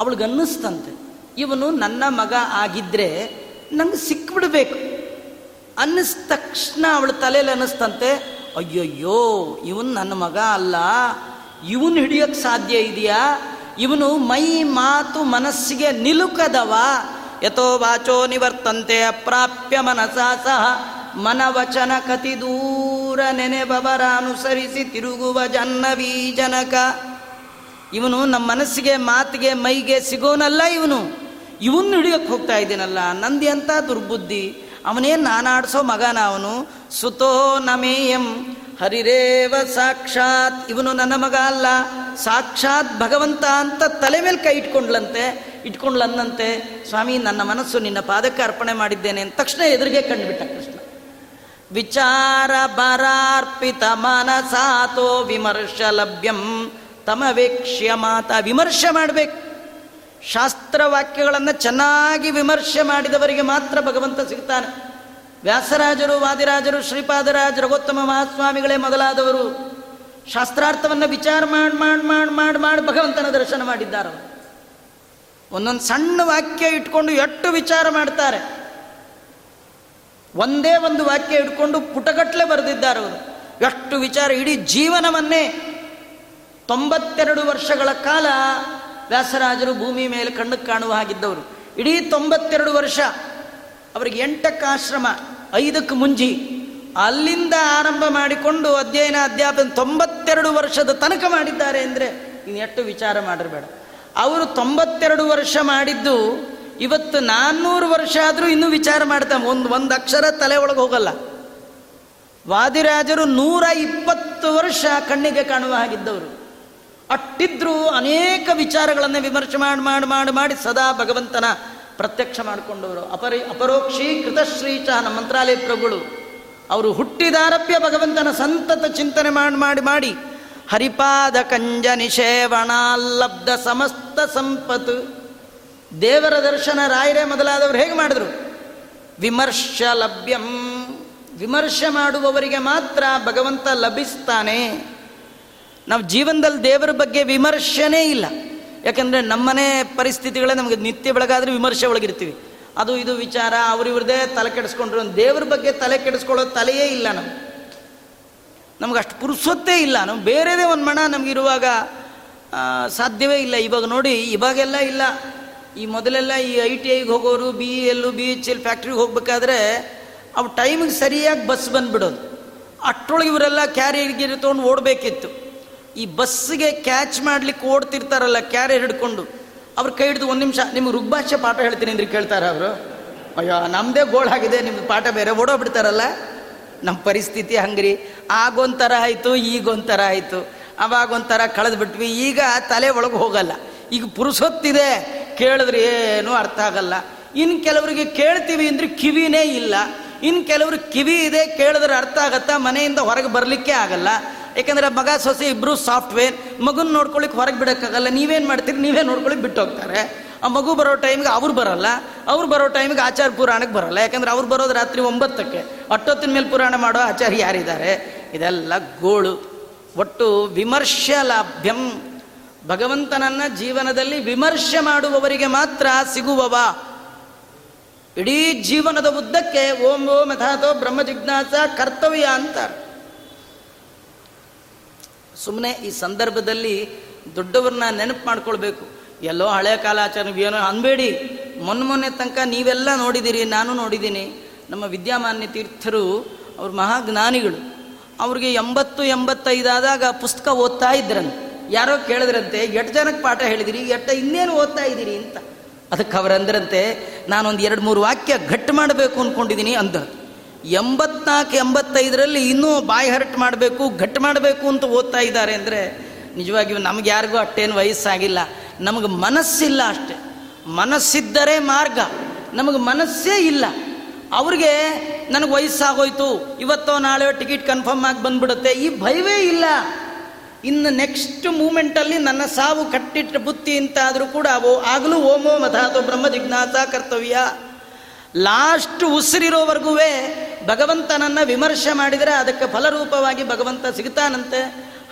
ಅವಳಿಗನ್ನಿಸ್ತಂತೆ ಇವನು ನನ್ನ ಮಗ ಆಗಿದ್ದರೆ ನಂಗೆ ಸಿಕ್ಬಿಡ್ಬೇಕು. ಅನ್ನಿಸ್ ತಕ್ಷಣ ಅವಳ ತಲೆಯಲ್ಲಿ ಅನ್ನಿಸ್ತಂತೆ. ಅಯ್ಯಯ್ಯೋ, ಇವನು ನನ್ನ ಮಗ ಅಲ್ಲ. ಇವನು ಹಿಡಿಯೋಕ್ಕೆ ಸಾಧ್ಯ ಇದೆಯಾ? ಇವನು ಮೈ ಮಾತು ಮನಸ್ಸಿಗೆ ನಿಲುಕದವ? ಯಥೋ ವಾಚೋ ನಿವರ್ತಂತೆ ಅಪ್ರಾಪ್ಯ ಮನಸಾ ಸಹ ಮನವಚನ ಕತಿ ದೂರ ನೆನೆಬವರ ಅನುಸರಿಸಿ ತಿರುಗುವ ಜನ್ನವೀ ಜನಕ ಇವನು ನಮ್ಮ ಮನಸ್ಸಿಗೆ ಮಾತಿಗೆ ಮೈಗೆ ಸಿಗೋನಲ್ಲ ಇವನು. ಇವನ್ನ ಹಿಡಿಯೋಕ್ಕೆ ಹೋಗ್ತಾ ಇದ್ದೀನಲ್ಲ, ನಂದಿ ಅಂತ ದುರ್ಬುದ್ಧಿ. ಅವನೇನು ನಾನಾಡ್ಸೋ ಮಗನ ಅವನು. ಸುತೋ ನಮೇಯಂ. ಹರಿರೇವ ಸಾಕ್ಷಾತ್. ಇವನು ನನ್ನ ಮಗ ಅಲ್ಲ. ಸಾಕ್ಷಾತ್ ಭಗವಂತ ಅಂತ ತಲೆ ಮೇಲೆ ಕೈ ಇಟ್ಕೊಂಡ್ಲಂತೆ, ಇಟ್ಕೊಂಡ್ಲನ್ನಂತೆ, ಸ್ವಾಮಿ, ನನ್ನ ಮನಸ್ಸು ನಿನ್ನ ಪಾದಕ್ಕೆ ಅರ್ಪಣೆ ಮಾಡಿದ್ದೇನೆ ಅಂತ ತಕ್ಷಣ ಎದುರಿಗೆ ಕಂಡುಬಿಟ್ಟ ಕೃಷ್ಣ. ವಿಚಾರ ಬರಾರ್ಪಿತ ಮನಸಾತೋ ವಿಮರ್ಶ ಲಭ್ಯಂ, ತಮವೇಕ್ಷ್ಯ ಮಾತ ವಿಮರ್ಶೆ ಮಾಡಬೇಕು. ಶಾಸ್ತ್ರವಾಕ್ಯಗಳನ್ನು ಚೆನ್ನಾಗಿ ವಿಮರ್ಶೆ ಮಾಡಿದವರಿಗೆ ಮಾತ್ರ ಭಗವಂತ ಸಿಗ್ತಾನೆ. ವ್ಯಾಸರಾಜರು, ವಾದಿರಾಜರು, ಶ್ರೀಪಾದರಾಜ, ರಘೋತ್ತಮ ಮಹಾಸ್ವಾಮಿಗಳೇ ಮೊದಲಾದವರು. ಶಾಸ್ತ್ರಾರ್ಥವನ್ನು ವಿಚಾರ ಮಾಡಿ ಮಾಡಿ ಮಾಡಿ ಮಾಡಿ ಮಾಡಿ ಭಗವಂತನ ದರ್ಶನ ಮಾಡಿದ್ದಾರೆ ಒಂದೊಂದು ಸಣ್ಣ ವಾಕ್ಯ ಇಟ್ಕೊಂಡು ಎಷ್ಟು ವಿಚಾರ ಮಾಡ್ತಾರೆ. ಒಂದೇ ಒಂದು ವಾಕ್ಯ ಇಟ್ಕೊಂಡು ಪುಟಗಟ್ಟಲೆ ಬರೆದಿದ್ದಾರೆ ಅವರು ಎಷ್ಟು ವಿಚಾರ, ಇಡೀ ಜೀವನವನ್ನೇ ತೊಂಬತ್ತೆರಡು ವರ್ಷಗಳ ಕಾಲ ವ್ಯಾಸರಾಜರು ಭೂಮಿ ಮೇಲೆ ಕಣ್ಣು ಕಾಣುವ ಹಾಗಿದ್ದವರು. ಇಡೀ ತೊಂಬತ್ತೆರಡು ವರ್ಷ ಅವರಿಗೆ ಎಂಟಕ್ಕೆ ಆಶ್ರಮ, ಐದಕ್ಕೆ ಮುಂಜಿ. ಅಲ್ಲಿಂದ ಆರಂಭ ಮಾಡಿಕೊಂಡು ಅಧ್ಯಯನ ಅಧ್ಯಾಪನ ತೊಂಬತ್ತೆರಡು ವರ್ಷದ ತನಕ ಮಾಡಿದ್ದಾರೆ ಅಂದರೆ ಇನ್ನು ಎಷ್ಟು ವಿಚಾರ ಮಾಡಿರಬೇಡ ಅವರು ತೊಂಬತ್ತೆರಡು ವರ್ಷ ಮಾಡಿದ್ದು, ಇವತ್ತು ನಾನ್ನೂರು ವರ್ಷ ಆದರೂ ಇನ್ನೂ ವಿಚಾರ ಮಾಡ್ತಾನೆ ಒಂದು ಒಂದು ಅಕ್ಷರ ತಲೆ ಒಳಗೆ ಹೋಗಲ್ಲ. ವಾದಿರಾಜರು ನೂರ ಇಪ್ಪತ್ತು ವರ್ಷ ಕಣ್ಣಿಗೆ ಕಾಣುವ ಹಾಗಿದ್ದವರು. ಅಟ್ಟಿದ್ರು ಅನೇಕ ವಿಚಾರಗಳನ್ನು ವಿಮರ್ಶೆ ಮಾಡಿ ಮಾಡಿ ಮಾಡಿ ಮಾಡಿ ಸದಾ ಭಗವಂತನ ಪ್ರತ್ಯಕ್ಷ ಮಾಡಿಕೊಂಡವರು. ಅಪರಿ ಅಪರೋಕ್ಷಿ ಕೃತಶ್ರೀಚ ನಮ್ಮ ಮಂತ್ರಾಲಯ ಪ್ರಭುಗಳು. ಅವರು ಹುಟ್ಟಿದಾರಭ್ಯ ಭಗವಂತನ ಸಂತತ ಚಿಂತನೆ ಮಾಡಿ ಮಾಡಿ ಮಾಡಿ. ಹರಿಪಾದ ಕಂಜ ನಿಷೇವಣಾಲ್ಲಬ್ಧ ಸಮಸ್ತ ಸಂಪತ್ತು. ದೇವರ ದರ್ಶನ ರಾಯರೇ ಮೊದಲಾದವರು ಹೇಗೆ ಮಾಡಿದ್ರು? ವಿಮರ್ಶ ಲಭ್ಯಂ. ವಿಮರ್ಶೆ ಮಾಡುವವರಿಗೆ ಮಾತ್ರ ಭಗವಂತ ಲಭಿಸ್ತಾನೆ. ನಾವು ಜೀವನದಲ್ಲಿ ದೇವರ ಬಗ್ಗೆ ವಿಮರ್ಶನೇ ಇಲ್ಲ. ಯಾಕಂದರೆ ನಮ್ಮನೆ ಪರಿಸ್ಥಿತಿಗಳೇ ನಮಗೆ ನಿತ್ಯ ಬೆಳಗಾದ್ರೆ ವಿಮರ್ಶೆ ಒಳಗಿರ್ತೀವಿ. ಅದು ಇದು ವಿಚಾರ ಅವ್ರಿವ್ರದೇ ತಲೆ ಕೆಡಿಸ್ಕೊಂಡ್ರು ದೇವ್ರ ಬಗ್ಗೆ ತಲೆ ಕೆಡಿಸ್ಕೊಳ್ಳೋ ತಲೆಯೇ ಇಲ್ಲ ನಮ್ಗೆ. ನಮ್ಗೆ ಅಷ್ಟು ಪುರುಸೊತ್ತೇ ಇಲ್ಲ. ನಾವು ಬೇರೆದೇ ಒಂದು ಮಣ ನಮಗಿರುವಾಗ ಸಾಧ್ಯವೇ ಇಲ್ಲ. ಇವಾಗ ನೋಡಿ, ಇವಾಗೆಲ್ಲ ಇಲ್ಲ. ಈ ಮೊದಲೆಲ್ಲ ಈ ಐ ಟಿ ಐಗೆ ಹೋಗೋರು ಬಿ ಎಲ್ಲು ಬಿ ಎಚ್ ಎಲ್ ಫ್ಯಾಕ್ಟ್ರಿಗೆ ಹೋಗ್ಬೇಕಾದ್ರೆ, ಅವು ಟೈಮಿಗೆ ಸರಿಯಾಗಿ ಬಸ್ ಬಂದುಬಿಡೋದು. ಅಷ್ಟರೊಳಗೆ ಇವರೆಲ್ಲ ಕ್ಯಾರಿಯರ್ ತೊಗೊಂಡು ಓಡಬೇಕಿತ್ತು. ಈ ಬಸ್ಸಿಗೆ ಕ್ಯಾಚ್ ಮಾಡ್ಲಿಕ್ಕೆ ಓಡ್ತಿರ್ತಾರಲ್ಲ ಕ್ಯಾರಿಯರ್ ಹಿಡ್ಕೊಂಡು. ಅವ್ರು ಕೈ ಹಿಡಿದು ಒಂದು ನಿಮಿಷ, ನಿಮ್ಗೆ ರುಗ್ಭಾಷೆ ಪಾಠ ಹೇಳ್ತೀನಿ ಅಂದ್ರೆ ಕೇಳ್ತಾರೆ ಅವರು. ಅಯ್ಯೋ ನಮ್ಮದೇ ಗೋಳಾಗಿದೆ ನಿಮ್ದು ಪಾಠ ಬೇರೆ ಓಡೋಗ್ಬಿಡ್ತಾರಲ್ಲ. ನಮ್ಮ ಪರಿಸ್ಥಿತಿ ಹಂಗ್ರಿ. ಆಗೊಂಥರ ಆಯಿತು, ಈಗೊಂಥರ ಆಯಿತು. ಅವಾಗೊಂಥರ ಕಳೆದು ಬಿಟ್ವಿ. ಈಗ ತಲೆ ಒಳಗೆ ಹೋಗಲ್ಲ. ಈಗ ಪುರುಸೊತ್ತಿದೆ. ಕೇಳಿದ್ರೆ ಏನೂ ಅರ್ಥ ಆಗಲ್ಲ. ಇನ್ನು ಕೆಲವರಿಗೆ ಕೇಳ್ತೀವಿ ಅಂದ್ರೆ ಕಿವಿನೇ ಇಲ್ಲ. ಇನ್ನು ಕೆಲವರು ಕಿವಿ ಇದೆ, ಕೇಳಿದ್ರೆ ಅರ್ಥ ಆಗತ್ತಾ? ಮನೆಯಿಂದ ಹೊರಗೆ ಬರಲಿಕ್ಕೆ ಆಗಲ್ಲ. ಯಾಕಂದರೆ ಮಗ ಸೊಸೆ ಇಬ್ಬರು ಸಾಫ್ಟ್ವೇರ್ ಮಗುನ ನೋಡ್ಕೊಳ್ಳಿಕ್ಕೆ ಹೊರಗೆ ಬಿಡೋಕ್ಕಾಗಲ್ಲ, ನೀವೇನು ಮಾಡ್ತೀರಿ? ನೀವೇ ನೋಡ್ಕೊಳ್ಳಿಕ್ಕೆ ಬಿಟ್ಟು ಹೋಗ್ತಾರೆ ಆ ಮಗು ಬರೋ ಟೈಮ್ಗೆ ಅವ್ರು ಬರಲ್ಲ, ಅವ್ರು ಬರೋ ಟೈಮ್ಗೆ ಆಚಾರ ಪುರಾಣಕ್ಕೆ ಬರಲ್ಲ. ಯಾಕಂದ್ರೆ ಅವ್ರು ಬರೋದು ರಾತ್ರಿ ಒಂಬತ್ತಕ್ಕೆ. ಅಟ್ಟೊತ್ತಿನ ಮೇಲೆ ಪುರಾಣ ಮಾಡೋ ಆಚಾರ ಯಾರಿದ್ದಾರೆ? ಇದೆಲ್ಲ ಗೋಳು. ಒಟ್ಟು ವಿಮರ್ಶೆ ಲಾಭ್ಯಂ. ಭಗವಂತನನ್ನ ಜೀವನದಲ್ಲಿ ವಿಮರ್ಶೆ ಮಾಡುವವರಿಗೆ ಮಾತ್ರ ಸಿಗುವವ. ಇಡೀ ಜೀವನದ ಉದ್ದಕ್ಕೆ ಓಂ ಓಂ ಅಥಾತೋ ಬ್ರಹ್ಮ ಜಿಜ್ಞಾಸ ಕರ್ತವ್ಯ ಅಂತಾರೆ. ಸುಮ್ಮನೆ ಈ ಸಂದರ್ಭದಲ್ಲಿ ದೊಡ್ಡವ್ರನ್ನ ನೆನಪು ಮಾಡ್ಕೊಳ್ಬೇಕು. ಎಲ್ಲೋ ಹಳೆ ಕಾಲಾಚರಣೆ, ಏನೋ ಅನ್ಬೇಡಿ. ಮೊನ್ನೆ ಮೊನ್ನೆ ತನಕ ನೀವೆಲ್ಲ ನೋಡಿದ್ದೀರಿ ನಾನು ನೋಡಿದ್ದೀನಿ. ನಮ್ಮ ವಿದ್ಯಾಮಾನ್ಯ ತೀರ್ಥರು, ಅವ್ರ ಮಹಾಜ್ಞಾನಿಗಳು. ಅವ್ರಿಗೆ ಎಂಬತ್ತು ಎಂಬತ್ತೈದಾದಾಗ ಪುಸ್ತಕ ಓದ್ತಾ ಇದ್ರಂತೆ ಯಾರೋ ಕೇಳಿದ್ರಂತೆ, ಎಷ್ಟು ಜನಕ್ಕೆ ಪಾಠ ಹೇಳಿದಿರಿ? ಎಟ್ಟ ಇನ್ನೇನು ಓದ್ತಾ ಇದ್ದೀರಿ ಅಂತ. ಅದಕ್ಕೆ ಅವರಂದ್ರಂತೆ ನಾನೊಂದು ಎರಡು ಮೂರು ವಾಕ್ಯ ಘಟ್ ಮಾಡಬೇಕು ಅಂದ್ಕೊಂಡಿದ್ದೀನಿ ಅಂದರು ಎಂಬತ್ನಾಲ್ಕು, ಎಂಬತ್ತೈದರಲ್ಲಿ ಇನ್ನೂ ಬಾಯಿ ಹರಟ್ ಮಾಡಬೇಕು, ಘಟ್ ಮಾಡಬೇಕು ಅಂತ ಓದ್ತಾ ಇದ್ದಾರೆ ಅಂದರೆ ನಿಜವಾಗಿಯೂ ನಮ್ಗೆ ಯಾರಿಗೂ ಅಷ್ಟೇನು ವಯಸ್ಸಾಗಿಲ್ಲ. ನಮಗೆ ಮನಸ್ಸಿಲ್ಲ ಅಷ್ಟೆ. ಮನಸ್ಸಿದ್ದರೆ ಮಾರ್ಗ. ನಮಗೆ ಮನಸ್ಸೇ ಇಲ್ಲ. ಅವ್ರಿಗೆ ನನಗೆ ವಯಸ್ಸಾಗೋಯ್ತು, ಇವತ್ತೋ ನಾಳೆ ಟಿಕೆಟ್ ಕನ್ಫರ್ಮ್ ಆಗಿ ಬಂದ್ಬಿಡುತ್ತೆ, ಈ ಭಯವೇ ಇಲ್ಲ. ಇನ್ನು ನೆಕ್ಸ್ಟ್ ಮೂಮೆಂಟಲ್ಲಿ ನನ್ನ ಸಾವು ಕಟ್ಟಿಟ್ಟ ಬುತ್ತಿ ಅಂತ ಆದರೂ ಕೂಡ ಅವು ಆಗಲೂ ಓಮೋ ಮಧಾತೋ ಬ್ರಹ್ಮ ಜಿಜ್ಞಾಸ ಕರ್ತವ್ಯ. ಲಾಸ್ಟ್ ಉಸಿರಿರೋವರೆಗೂ ಭಗವಂತನನ್ನ ವಿಮರ್ಶೆ ಮಾಡಿದರೆ ಅದಕ್ಕೆ ಫಲರೂಪವಾಗಿ ಭಗವಂತ ಸಿಗ್ತಾನಂತೆ.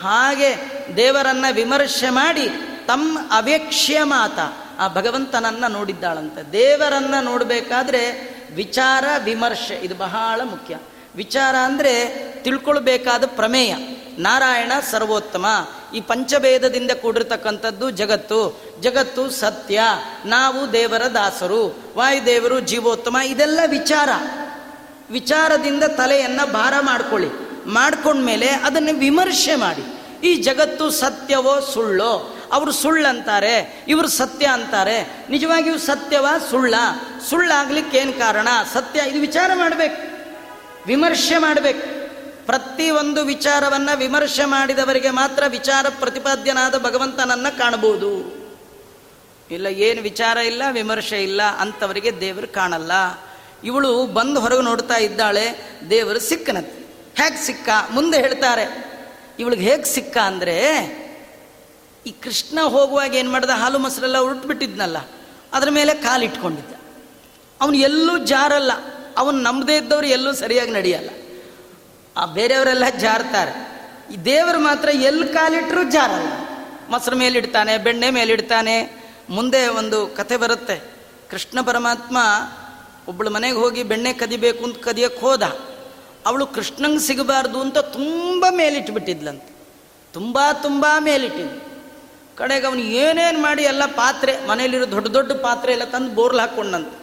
ಹಾಗೆ ದೇವರನ್ನ ವಿಮರ್ಶೆ ಮಾಡಿ ತಮ್ಮ ಅವೇಕ್ಷ್ಯ ಮಾತ, ಆ ಭಗವಂತನನ್ನ ನೋಡಿದ್ದಾಳಂತೆ. ದೇವರನ್ನ ನೋಡಬೇಕಾದ್ರೆ ವಿಚಾರ, ವಿಮರ್ಶೆ, ಇದು ಬಹಳ ಮುಖ್ಯ. ವಿಚಾರ ಅಂದರೆ ತಿಳ್ಕೊಳ್ಬೇಕಾದ ಪ್ರಮೇಯ. ನಾರಾಯಣ ಸರ್ವೋತ್ತಮ. ಈ ಪಂಚಭೇದದಿಂದ ಕೂಡಿರ್ತಕ್ಕಂಥದ್ದು ಜಗತ್ತು. ಜಗತ್ತು ಸತ್ಯ. ನಾವು ದೇವರ ದಾಸರು. ವಾಯುದೇವರು ಜೀವೋತ್ತಮ. ಇದೆಲ್ಲ ವಿಚಾರ. ವಿಚಾರದಿಂದ ತಲೆಯನ್ನು ಭಾರ ಮಾಡ್ಕೊಳ್ಳಿ. ಮಾಡ್ಕೊಂಡ್ಮೇಲೆ ಅದನ್ನು ವಿಮರ್ಶೆ ಮಾಡಿ. ಈ ಜಗತ್ತು ಸತ್ಯವೋ ಸುಳ್ಳೋ? ಅವರು ಸುಳ್ಳಂತಾರೆ ಇವರು ಸತ್ಯ ಅಂತಾರೆ. ನಿಜವಾಗಿಯೂ ಸತ್ಯವ ಸುಳ್ಳ? ಸುಳ್ಳಾಗ್ಲಿಕ್ಕೆ ಏನು ಕಾರಣ? ಸತ್ಯ. ಇದು ವಿಚಾರ ಮಾಡಬೇಕು. ವಿಮರ್ಶೆ ಮಾಡಬೇಕು. ಪ್ರತಿಯೊಂದು ವಿಚಾರವನ್ನು ವಿಮರ್ಶೆ ಮಾಡಿದವರಿಗೆ ಮಾತ್ರ ವಿಚಾರ ಪ್ರತಿಪಾದ್ಯನಾದ ಭಗವಂತನನ್ನ ಕಾಣಬಹುದು. ಇಲ್ಲ, ಏನು ವಿಚಾರ ಇಲ್ಲ, ವಿಮರ್ಶೆ ಇಲ್ಲ ಅಂಥವರಿಗೆ ದೇವರು ಕಾಣಲ್ಲ. ಇವಳು ಬಂದು ಹೊರಗೆ ನೋಡ್ತಾ ಇದ್ದಾಳೆ, ದೇವರು ಸಿಕ್ಕನತ್ತೆ ಹೇಗೆ ಸಿಕ್ಕ? ಮುಂದೆ ಹೇಳ್ತಾರೆ, ಇವಳಿಗೆ ಹೇಗೆ ಸಿಕ್ಕ ಅಂದರೆ, ಈ ಕೃಷ್ಣ ಹೋಗುವಾಗ ಏನು ಮಾಡ್ದ? ಹಾಲು ಮೊಸರೆಲ್ಲ ಉರುಟ್ಬಿಟ್ಟಿದ್ನಲ್ಲ ಅದ್ರ ಮೇಲೆ ಕಾಲಿಟ್ಕೊಂಡಿದ್ದ. ಅವನು ಎಲ್ಲೂ ಜಾರಲ್ಲ, ಅವನು ನಮ್ಮದೇ ಇದ್ದವ್ರು ಎಲ್ಲೂ ಸರಿಯಾಗಿ ನಡೆಯಲ್ಲ. ಆ ಬೇರೆಯವರೆಲ್ಲ ಜಾರ್ತಾರೆ. ಈ ದೇವರು ಮಾತ್ರ ಎಲ್ಲಿ ಕಾಲಿಟ್ಟರು ಜಾರಲ್ಲ. ಮೊಸರು ಮೇಲಿಡ್ತಾನೆ, ಬೆಣ್ಣೆ ಮೇಲಿಡ್ತಾನೆ. ಮುಂದೆ ಒಂದು ಕಥೆ ಬರುತ್ತೆ. ಕೃಷ್ಣ ಪರಮಾತ್ಮ ಒಬ್ಬಳು ಮನೆಗೆ ಹೋಗಿ ಬೆಣ್ಣೆ ಕದಿಬೇಕು ಅಂತ ಕದಿಯಕ್ಕೆ ಹೋದ. ಅವಳು ಕೃಷ್ಣಂಗೆ ಸಿಗಬಾರ್ದು ಅಂತ ತುಂಬ ಮೇಲಿಟ್ಬಿಟ್ಟಿದ್ಲಂತೆ. ತುಂಬ ತುಂಬ ಮೇಲಿಟ್ಟಿದ್ಲು. ಕಡೆಗೆ ಅವನು ಏನೇನು ಮಾಡಿ ಎಲ್ಲ ಪಾತ್ರೆ ಮನೇಲಿರೋ ದೊಡ್ಡ ದೊಡ್ಡ ಪಾತ್ರೆ ಎಲ್ಲ ತಂದು ಬೋರ್ಲ್ ಹಾಕ್ಕೊಂಡಂತೆ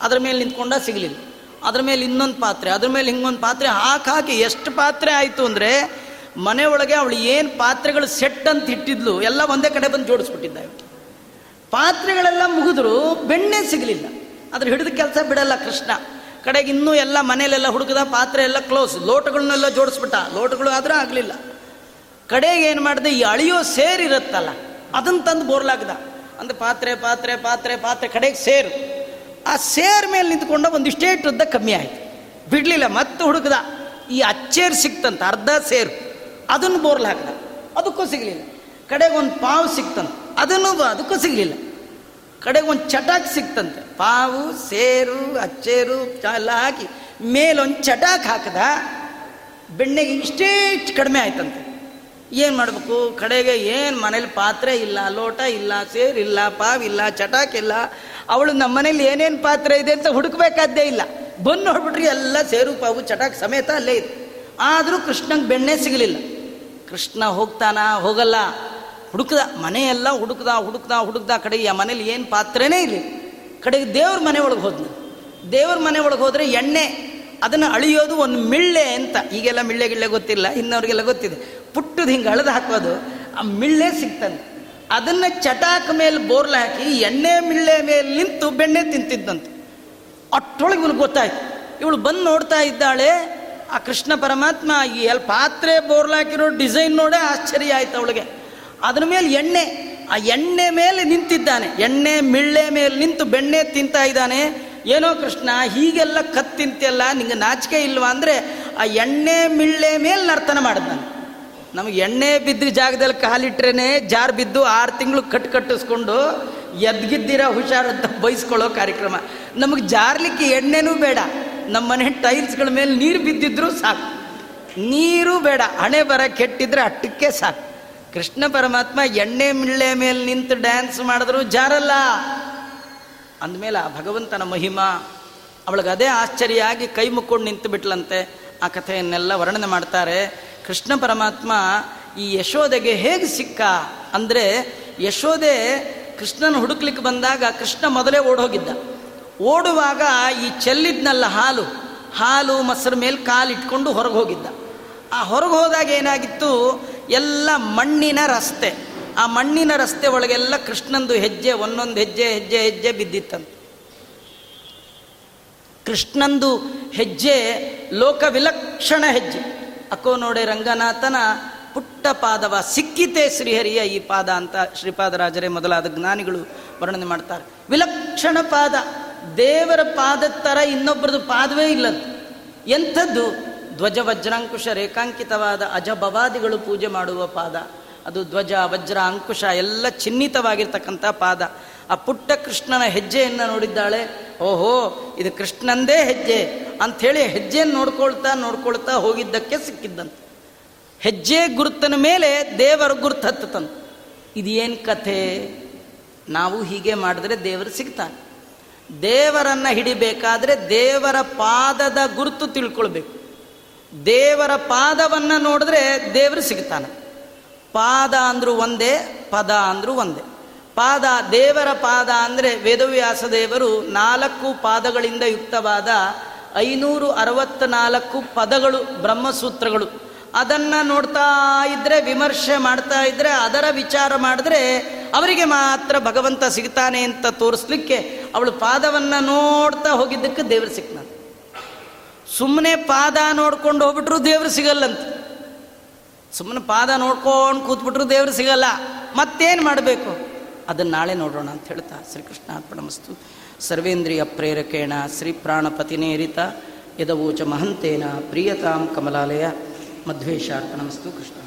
ಅದ್ರ ಮೇಲೆ ನಿಂತ್ಕೊಂಡ ಸಿಗಲಿಲ್ಲ. ಅದ್ರ ಮೇಲೆ ಇನ್ನೊಂದು ಪಾತ್ರೆ, ಅದ್ರ ಮೇಲೆ ಹಿಂಗೊಂದು ಪಾತ್ರೆ ಹಾಕಿ ಹಾಕಿ ಎಷ್ಟು ಪಾತ್ರೆ ಆಯಿತು ಅಂದರೆ ಮನೆ ಅವಳು ಏನು ಪಾತ್ರೆಗಳು ಸೆಟ್ ಅಂತ ಇಟ್ಟಿದ್ಲು, ಎಲ್ಲ ಒಂದೇ ಕಡೆ ಬಂದು ಜೋಡಿಸ್ಬಿಟ್ಟಿದ್ದ ಪಾತ್ರೆಗಳೆಲ್ಲ ಮುಗಿದ್ರು, ಬೆಣ್ಣೆ ಸಿಗಲಿಲ್ಲ. ಅದ್ರ ಹಿಡಿದ ಕೆಲಸ ಬಿಡಲ್ಲ ಕೃಷ್ಣ. ಕಡೆಗೆ ಇನ್ನೂ ಎಲ್ಲ ಮನೇಲೆಲ್ಲ ಹುಡುಕದ ಪಾತ್ರೆ ಎಲ್ಲ ಕ್ಲೋಸ್ ಲೋಟಗಳನ್ನೆಲ್ಲ ಜೋಡಿಸ್ಬಿಟ್ಟ. ಲೋಟಗಳು ಆದರೂ ಆಗಲಿಲ್ಲ. ಕಡೆಗೆ ಏನು ಮಾಡಿದೆ, ಈ ಅಳಿಯೋ ಸೇರಿರುತ್ತಲ್ಲ ಅದನ್ನ ತಂದು ಬೋರ್ಲಾಗ್ದ. ಅಂದ್ರೆ ಪಾತ್ರೆ ಪಾತ್ರೆ ಪಾತ್ರೆ ಪಾತ್ರೆ ಕಡೆಗೆ ಸೇರು. ಆ ಸೇರ್ ಮೇಲೆ ನಿಂತ್ಕೊಂಡ ಒಂದಿಷ್ಟೇ ಉದ್ದ ಕಮ್ಮಿ ಆಯ್ತು. ಬಿಡಲಿಲ್ಲ, ಮತ್ತೆ ಹುಡುಕದ. ಈ ಅಚ್ಚೇರು ಸಿಕ್ತಂತ, ಅರ್ಧ ಸೇರು. ಅದನ್ನು ಬೋರ್ಲ್ ಹಾಕ್ದ. ಅದಕ್ಕೂ ಸಿಗಲಿಲ್ಲ. ಕಡೆಗೆ ಒಂದು ಪಾವು ಸಿಕ್ತಂತ. ಅದನ್ನು ಅದಕ್ಕೂ ಸಿಗಲಿಲ್ಲ. ಕಡೆಗೆ ಒಂದು ಚಟಾಕ್ ಸಿಕ್ತಂತೆ. ಪಾವು, ಸೇರು, ಅಚ್ಚೇರು ಎಲ್ಲ ಹಾಕಿ. ಮೇಲೊಂದು ಚಟಾಕ್ ಹಾಕದ. ಬೆಣ್ಣೆಗೆ ಇಷ್ಟೇ ಕಡಿಮೆ ಆಯ್ತಂತೆ. ಏನು ಮಾಡಬೇಕು? ಕಡೆಗೆ ಏನು ಮನೇಲಿ ಪಾತ್ರೆ ಇಲ್ಲ, ಲೋಟ ಇಲ್ಲ ಸೇರಿಲ್ಲ ಪಾವಿಲ್ಲ ಚಟಾಕಿಲ್ಲ ಅವಳು ನಮ್ಮ ಮನೇಲಿ ಏನೇನು ಪಾತ್ರೆ ಇದೆ ಅಂತ ಹುಡುಕ್ಬೇಕಾದ್ದೇ ಇಲ್ಲ. ಬಂದು ನೋಡ್ಬಿಟ್ರಿ ಎಲ್ಲ ಸೇರು ಪಾವು, ಚಟಾಕ್ ಸಮೇತ ಅಲ್ಲೇ ಇದೆ. ಆದರೂ ಕೃಷ್ಣಂಗೆ ಬೆಣ್ಣೆ ಸಿಗಲಿಲ್ಲ. ಕೃಷ್ಣ ಹೋಗ್ತಾನ, ಹೋಗಲ್ಲ. ಹುಡುಕ್ದ, ಮನೆಯೆಲ್ಲ ಹುಡುಕ್ದ ಹುಡುಕ್ದ ಹುಡುಕ್ದ, ಕಡೆಗೆ ಆ ಮನೇಲಿ ಏನು ಪಾತ್ರೆನೇ ಇಲ್ಲ. ಕಡೆಗೆ ದೇವ್ರ ಮನೆ ಒಳಗೆ ಹೋದ್ನು. ದೇವ್ರ ಮನೆ ಒಳಗೆ ಹೋದರೆ ಎಣ್ಣೆ, ಅದನ್ನು ಅಳಿಯೋದು ಒಂದು ಮಿಳ್ಳೆ ಅಂತ. ಈಗೆಲ್ಲ ಮಿಳ್ಳೆ ಗಿಳ್ಳೆ ಗೊತ್ತಿಲ್ಲ, ಇನ್ನವ್ರಿಗೆಲ್ಲ ಗೊತ್ತಿದೆ. ಪುಟ್ಟದು ಹಿಂಗೆ ಅಳದು ಹಾಕೋದು, ಆ ಮಿಳ್ಳೆ ಸಿಕ್ತಂತೆ ಅದನ್ನು ಚಟಾಕ ಮೇಲೆ ಬೋರ್ಲ ಹಾಕಿ ಎಣ್ಣೆ ಮಿಳ್ಳೆ ಮೇಲೆ ನಿಂತು ಬೆಣ್ಣೆ ತಿಂತಿದ್ದಂತೆ. ಅಟ್ಟೊಳಗೆ ಇವಳು ಗೊತ್ತಾಯ್ತು. ಇವಳು ಬಂದು ನೋಡ್ತಾ ಇದ್ದಾಳೆ, ಆ ಕೃಷ್ಣ ಪರಮಾತ್ಮ ಈ ಎಲ್ಲಿ ಪಾತ್ರೆ ಬೋರ್ಲಾಕಿರೋ ಡಿಸೈನ್ ನೋಡೇ ಆಶ್ಚರ್ಯ ಆಯ್ತು ಅವಳಿಗೆ. ಅದ್ರ ಮೇಲೆ ಎಣ್ಣೆ, ಆ ಎಣ್ಣೆ ಮೇಲೆ ನಿಂತಿದ್ದಾನೆ. ಎಣ್ಣೆ ಮಿಳ್ಳೆ ಮೇಲೆ ನಿಂತು ಬೆಣ್ಣೆ ತಿಂತಾ ಇದ್ದಾನೆ. ಏನೋ ಕೃಷ್ಣ, ಹೀಗೆಲ್ಲ ಕತ್ ತಿಂತಿಯಲ್ಲ, ನಿಂಗೆ ನಾಚಿಕೆ ಇಲ್ವಾ ಅಂದರೆ ಆ ಎಣ್ಣೆ ಮಿಳ್ಳೆ ಮೇಲೆ ನರ್ತನ ಮಾಡಿದ್ದಾನೆ. ನಮಗೆ ಎಣ್ಣೆ ಬಿದ್ದ ಜಾಗದಲ್ಲಿ ಕಾಲಿಟ್ರೇನೆ ಜಾರ್ ಬಿದ್ದು ಆರು ತಿಂಗಳು ಕಟ್ ಕಟ್ಟಿಸ್ಕೊಂಡು ಎದ್ಗಿದ್ದೀರಾ ಹುಷಾರಂತ ಬಯಸ್ಕೊಳ್ಳೋ ಕಾರ್ಯಕ್ರಮ. ನಮಗೆ ಜಾರ್ಲಿಕ್ಕೆ ಎಣ್ಣೆನೂ ಬೇಡ. ನಮ್ಮ ಮನೆ ಟೈಲ್ಸ್ಗಳ ಮೇಲೆ ನೀರು ಬಿದ್ದಿದ್ರು ಸಾಕು. ನೀರು ಬೇಡ. ಹಣೆ ಬರ ಕೆಟ್ಟಿದ್ರೆ ಅಟ್ಟಕ್ಕೆ ಸಾಕು. ಕೃಷ್ಣ ಪರಮಾತ್ಮ ಎಣ್ಣೆ ಮಿಳ್ಳೆ ಮೇಲೆ ನಿಂತು ಡ್ಯಾನ್ಸ್ ಮಾಡಿದ್ರು ಜಾರಲ್ಲ. ಅಂದಮೇಲೆ ಆ ಭಗವಂತನ ಮಹಿಮಾ ಅವಳಿಗೆ ಅದೇ ಆಶ್ಚರ್ಯ ಆಗಿ ಕೈ ಮುಕ್ಕೊಂಡು ನಿಂತು ಬಿಟ್ಲಂತೆ ಆ ಕಥೆಯನ್ನೆಲ್ಲ ವರ್ಣನೆ ಮಾಡ್ತಾರೆ. ಕೃಷ್ಣ ಪರಮಾತ್ಮ ಈ ಯಶೋದೆಗೆ ಹೇಗೆ ಸಿಕ್ಕ ಅಂದರೆ ಯಶೋದೆ ಕೃಷ್ಣನ ಹುಡುಕ್ಲಿಕ್ಕೆ ಬಂದಾಗ ಕೃಷ್ಣ ಮೊದಲೇ ಓಡೋಗಿದ್ದ. ಓಡುವಾಗ ಈ ಚೆಲ್ಲಿದ್ನಲ್ಲ ಹಾಲು ಹಾಲು ಮೊಸರು ಮೇಲೆ ಕಾಲಿಟ್ಕೊಂಡು ಹೊರಗೆ ಹೋಗಿದ್ದ. ಆ ಹೊರಗೆ ಹೋದಾಗ ಏನಾಗಿತ್ತು? ಎಲ್ಲ ಮಣ್ಣಿನ ರಸ್ತೆ, ಆ ಮಣ್ಣಿನ ರಸ್ತೆ ಒಳಗೆಲ್ಲ ಕೃಷ್ಣಂದು ಹೆಜ್ಜೆ, ಒಂದೊಂದು ಹೆಜ್ಜೆ ಹೆಜ್ಜೆ ಹೆಜ್ಜೆ ಬಿದ್ದಿತ್ತಂತ. ಕೃಷ್ಣಂದು ಹೆಜ್ಜೆ ಲೋಕ ವಿಲಕ್ಷಣ ಹೆಜ್ಜೆ. ಅಕ್ಕೋ ನೋಡೆ ರಂಗನಾಥನ ಪುಟ್ಟ ಪಾದವ ಸಿಕ್ಕಿತೆ ಶ್ರೀಹರಿಯ ಈ ಪಾದ ಅಂತ ಶ್ರೀಪಾದರಾಜರೇ ಮೊದಲಾದ ಜ್ಞಾನಿಗಳು ವರ್ಣನೆ ಮಾಡ್ತಾರೆ. ವಿಲಕ್ಷಣ ಪಾದ. ದೇವರ ಪಾದದ ಥರ ಇನ್ನೊಬ್ಬರದು ಪಾದವೇ ಇಲ್ಲ ಎಂಥದ್ದು? ಧ್ವಜ ವಜ್ರಾಂಕುಶ ರೇಖಾಂಕಿತವಾದ ಅಜಭವಾದಿಗಳು ಪೂಜೆ ಮಾಡುವ ಪಾದ. ಅದು ಧ್ವಜ, ವಜ್ರ, ಅಂಕುಶ ಎಲ್ಲ ಚಿಹ್ನಿತವಾಗಿರ್ತಕ್ಕಂಥ ಪಾದ. ಆ ಪುಟ್ಟ ಕೃಷ್ಣನ ಹೆಜ್ಜೆಯನ್ನು ನೋಡಿದ್ದಾಳೆ, ಓಹೋ, ಇದು ಕೃಷ್ಣಂದೇ ಹೆಜ್ಜೆ ಅಂಥೇಳಿ ಹೆಜ್ಜೆಯನ್ನು ನೋಡ್ಕೊಳ್ತಾ ನೋಡ್ಕೊಳ್ತಾ ಹೋಗಿದ್ದಕ್ಕೆ ಸಿಕ್ಕಿದ್ದಂತೆ. ಹೆಜ್ಜೆ ಗುರುತನ ಮೇಲೆ ದೇವರ ಗುರುತು ಹತ್ತತಂತೆ ಇದೇನು ಕಥೆ? ನಾವು ಹೀಗೆ ಮಾಡಿದ್ರೆ ದೇವರು ಸಿಗ್ತಾನೆ. ದೇವರನ್ನು ಹಿಡಿಬೇಕಾದ್ರೆ ದೇವರ ಪಾದದ ಗುರುತು ತಿಳ್ಕೊಳ್ಬೇಕು. ದೇವರ ಪಾದವನ್ನು ನೋಡಿದ್ರೆ ದೇವರು ಸಿಗ್ತಾನೆ. ಪಾದ ಅಂದರೂ ಒಂದೇ, ಪದ ಅಂದರೂ ಒಂದೇ. ಪಾದ, ದೇವರ ಪಾದ ಅಂದರೆ ವೇದವ್ಯಾಸ ದೇವರು ನಾಲ್ಕು ಪಾದಗಳಿಂದ ಯುಕ್ತವಾದ ಐನೂರು ಅರವತ್ತ್ನಾಲ್ಕು ಪದಗಳು ಬ್ರಹ್ಮಸೂತ್ರಗಳು. ಅದನ್ನು ನೋಡ್ತಾ ಇದ್ದರೆ ವಿಮರ್ಶೆ ಮಾಡ್ತಾ ಇದ್ದರೆ ಅದರ ವಿಚಾರ ಮಾಡಿದ್ರೆ ಅವರಿಗೆ ಮಾತ್ರ ಭಗವಂತ ಸಿಗ್ತಾನೆ ಅಂತ ತೋರಿಸ್ಲಿಕ್ಕೆ ಅವಳು ಪಾದವನ್ನು ನೋಡ್ತಾ ಹೋಗಿದ್ದಕ್ಕೆ ದೇವರು ಸಿಗ್ತಾನೆ. ಸುಮ್ಮನೆ ಪಾದ ನೋಡ್ಕೊಂಡು ಹೋಗ್ಬಿಟ್ರು ದೇವರು ಸಿಗಲ್ಲಂತ. ಸುಮ್ಮನೆ ಪಾದ ನೋಡ್ಕೊಂಡು ಕೂತ್ಬಿಟ್ರು ದೇವರು ಸಿಗಲ್ಲ. ಮತ್ತೇನು ಮಾಡಬೇಕು? ಅದನ್ನು ನಾಳೆ ನೋಡೋಣ ಅಂತ ಹೇಳ್ತಾ ಶ್ರೀಕೃಷ್ಣಾರ್ಪಣಮಸ್ತು ಸರ್ವೇಂದ್ರಿಯ ಪ್ರೇರಕೇಣ ಶ್ರೀ ಪ್ರಾಣಪತಿನೇರಿತ ಯದವೋಚ ಮಹಂತೇನ ಪ್ರಿಯತಾಂ ಕಮಲಾಲಯ ಮಧ್ವೇಶಾರ್ಪಣಮಸ್ತು ಕೃಷ್ಣ.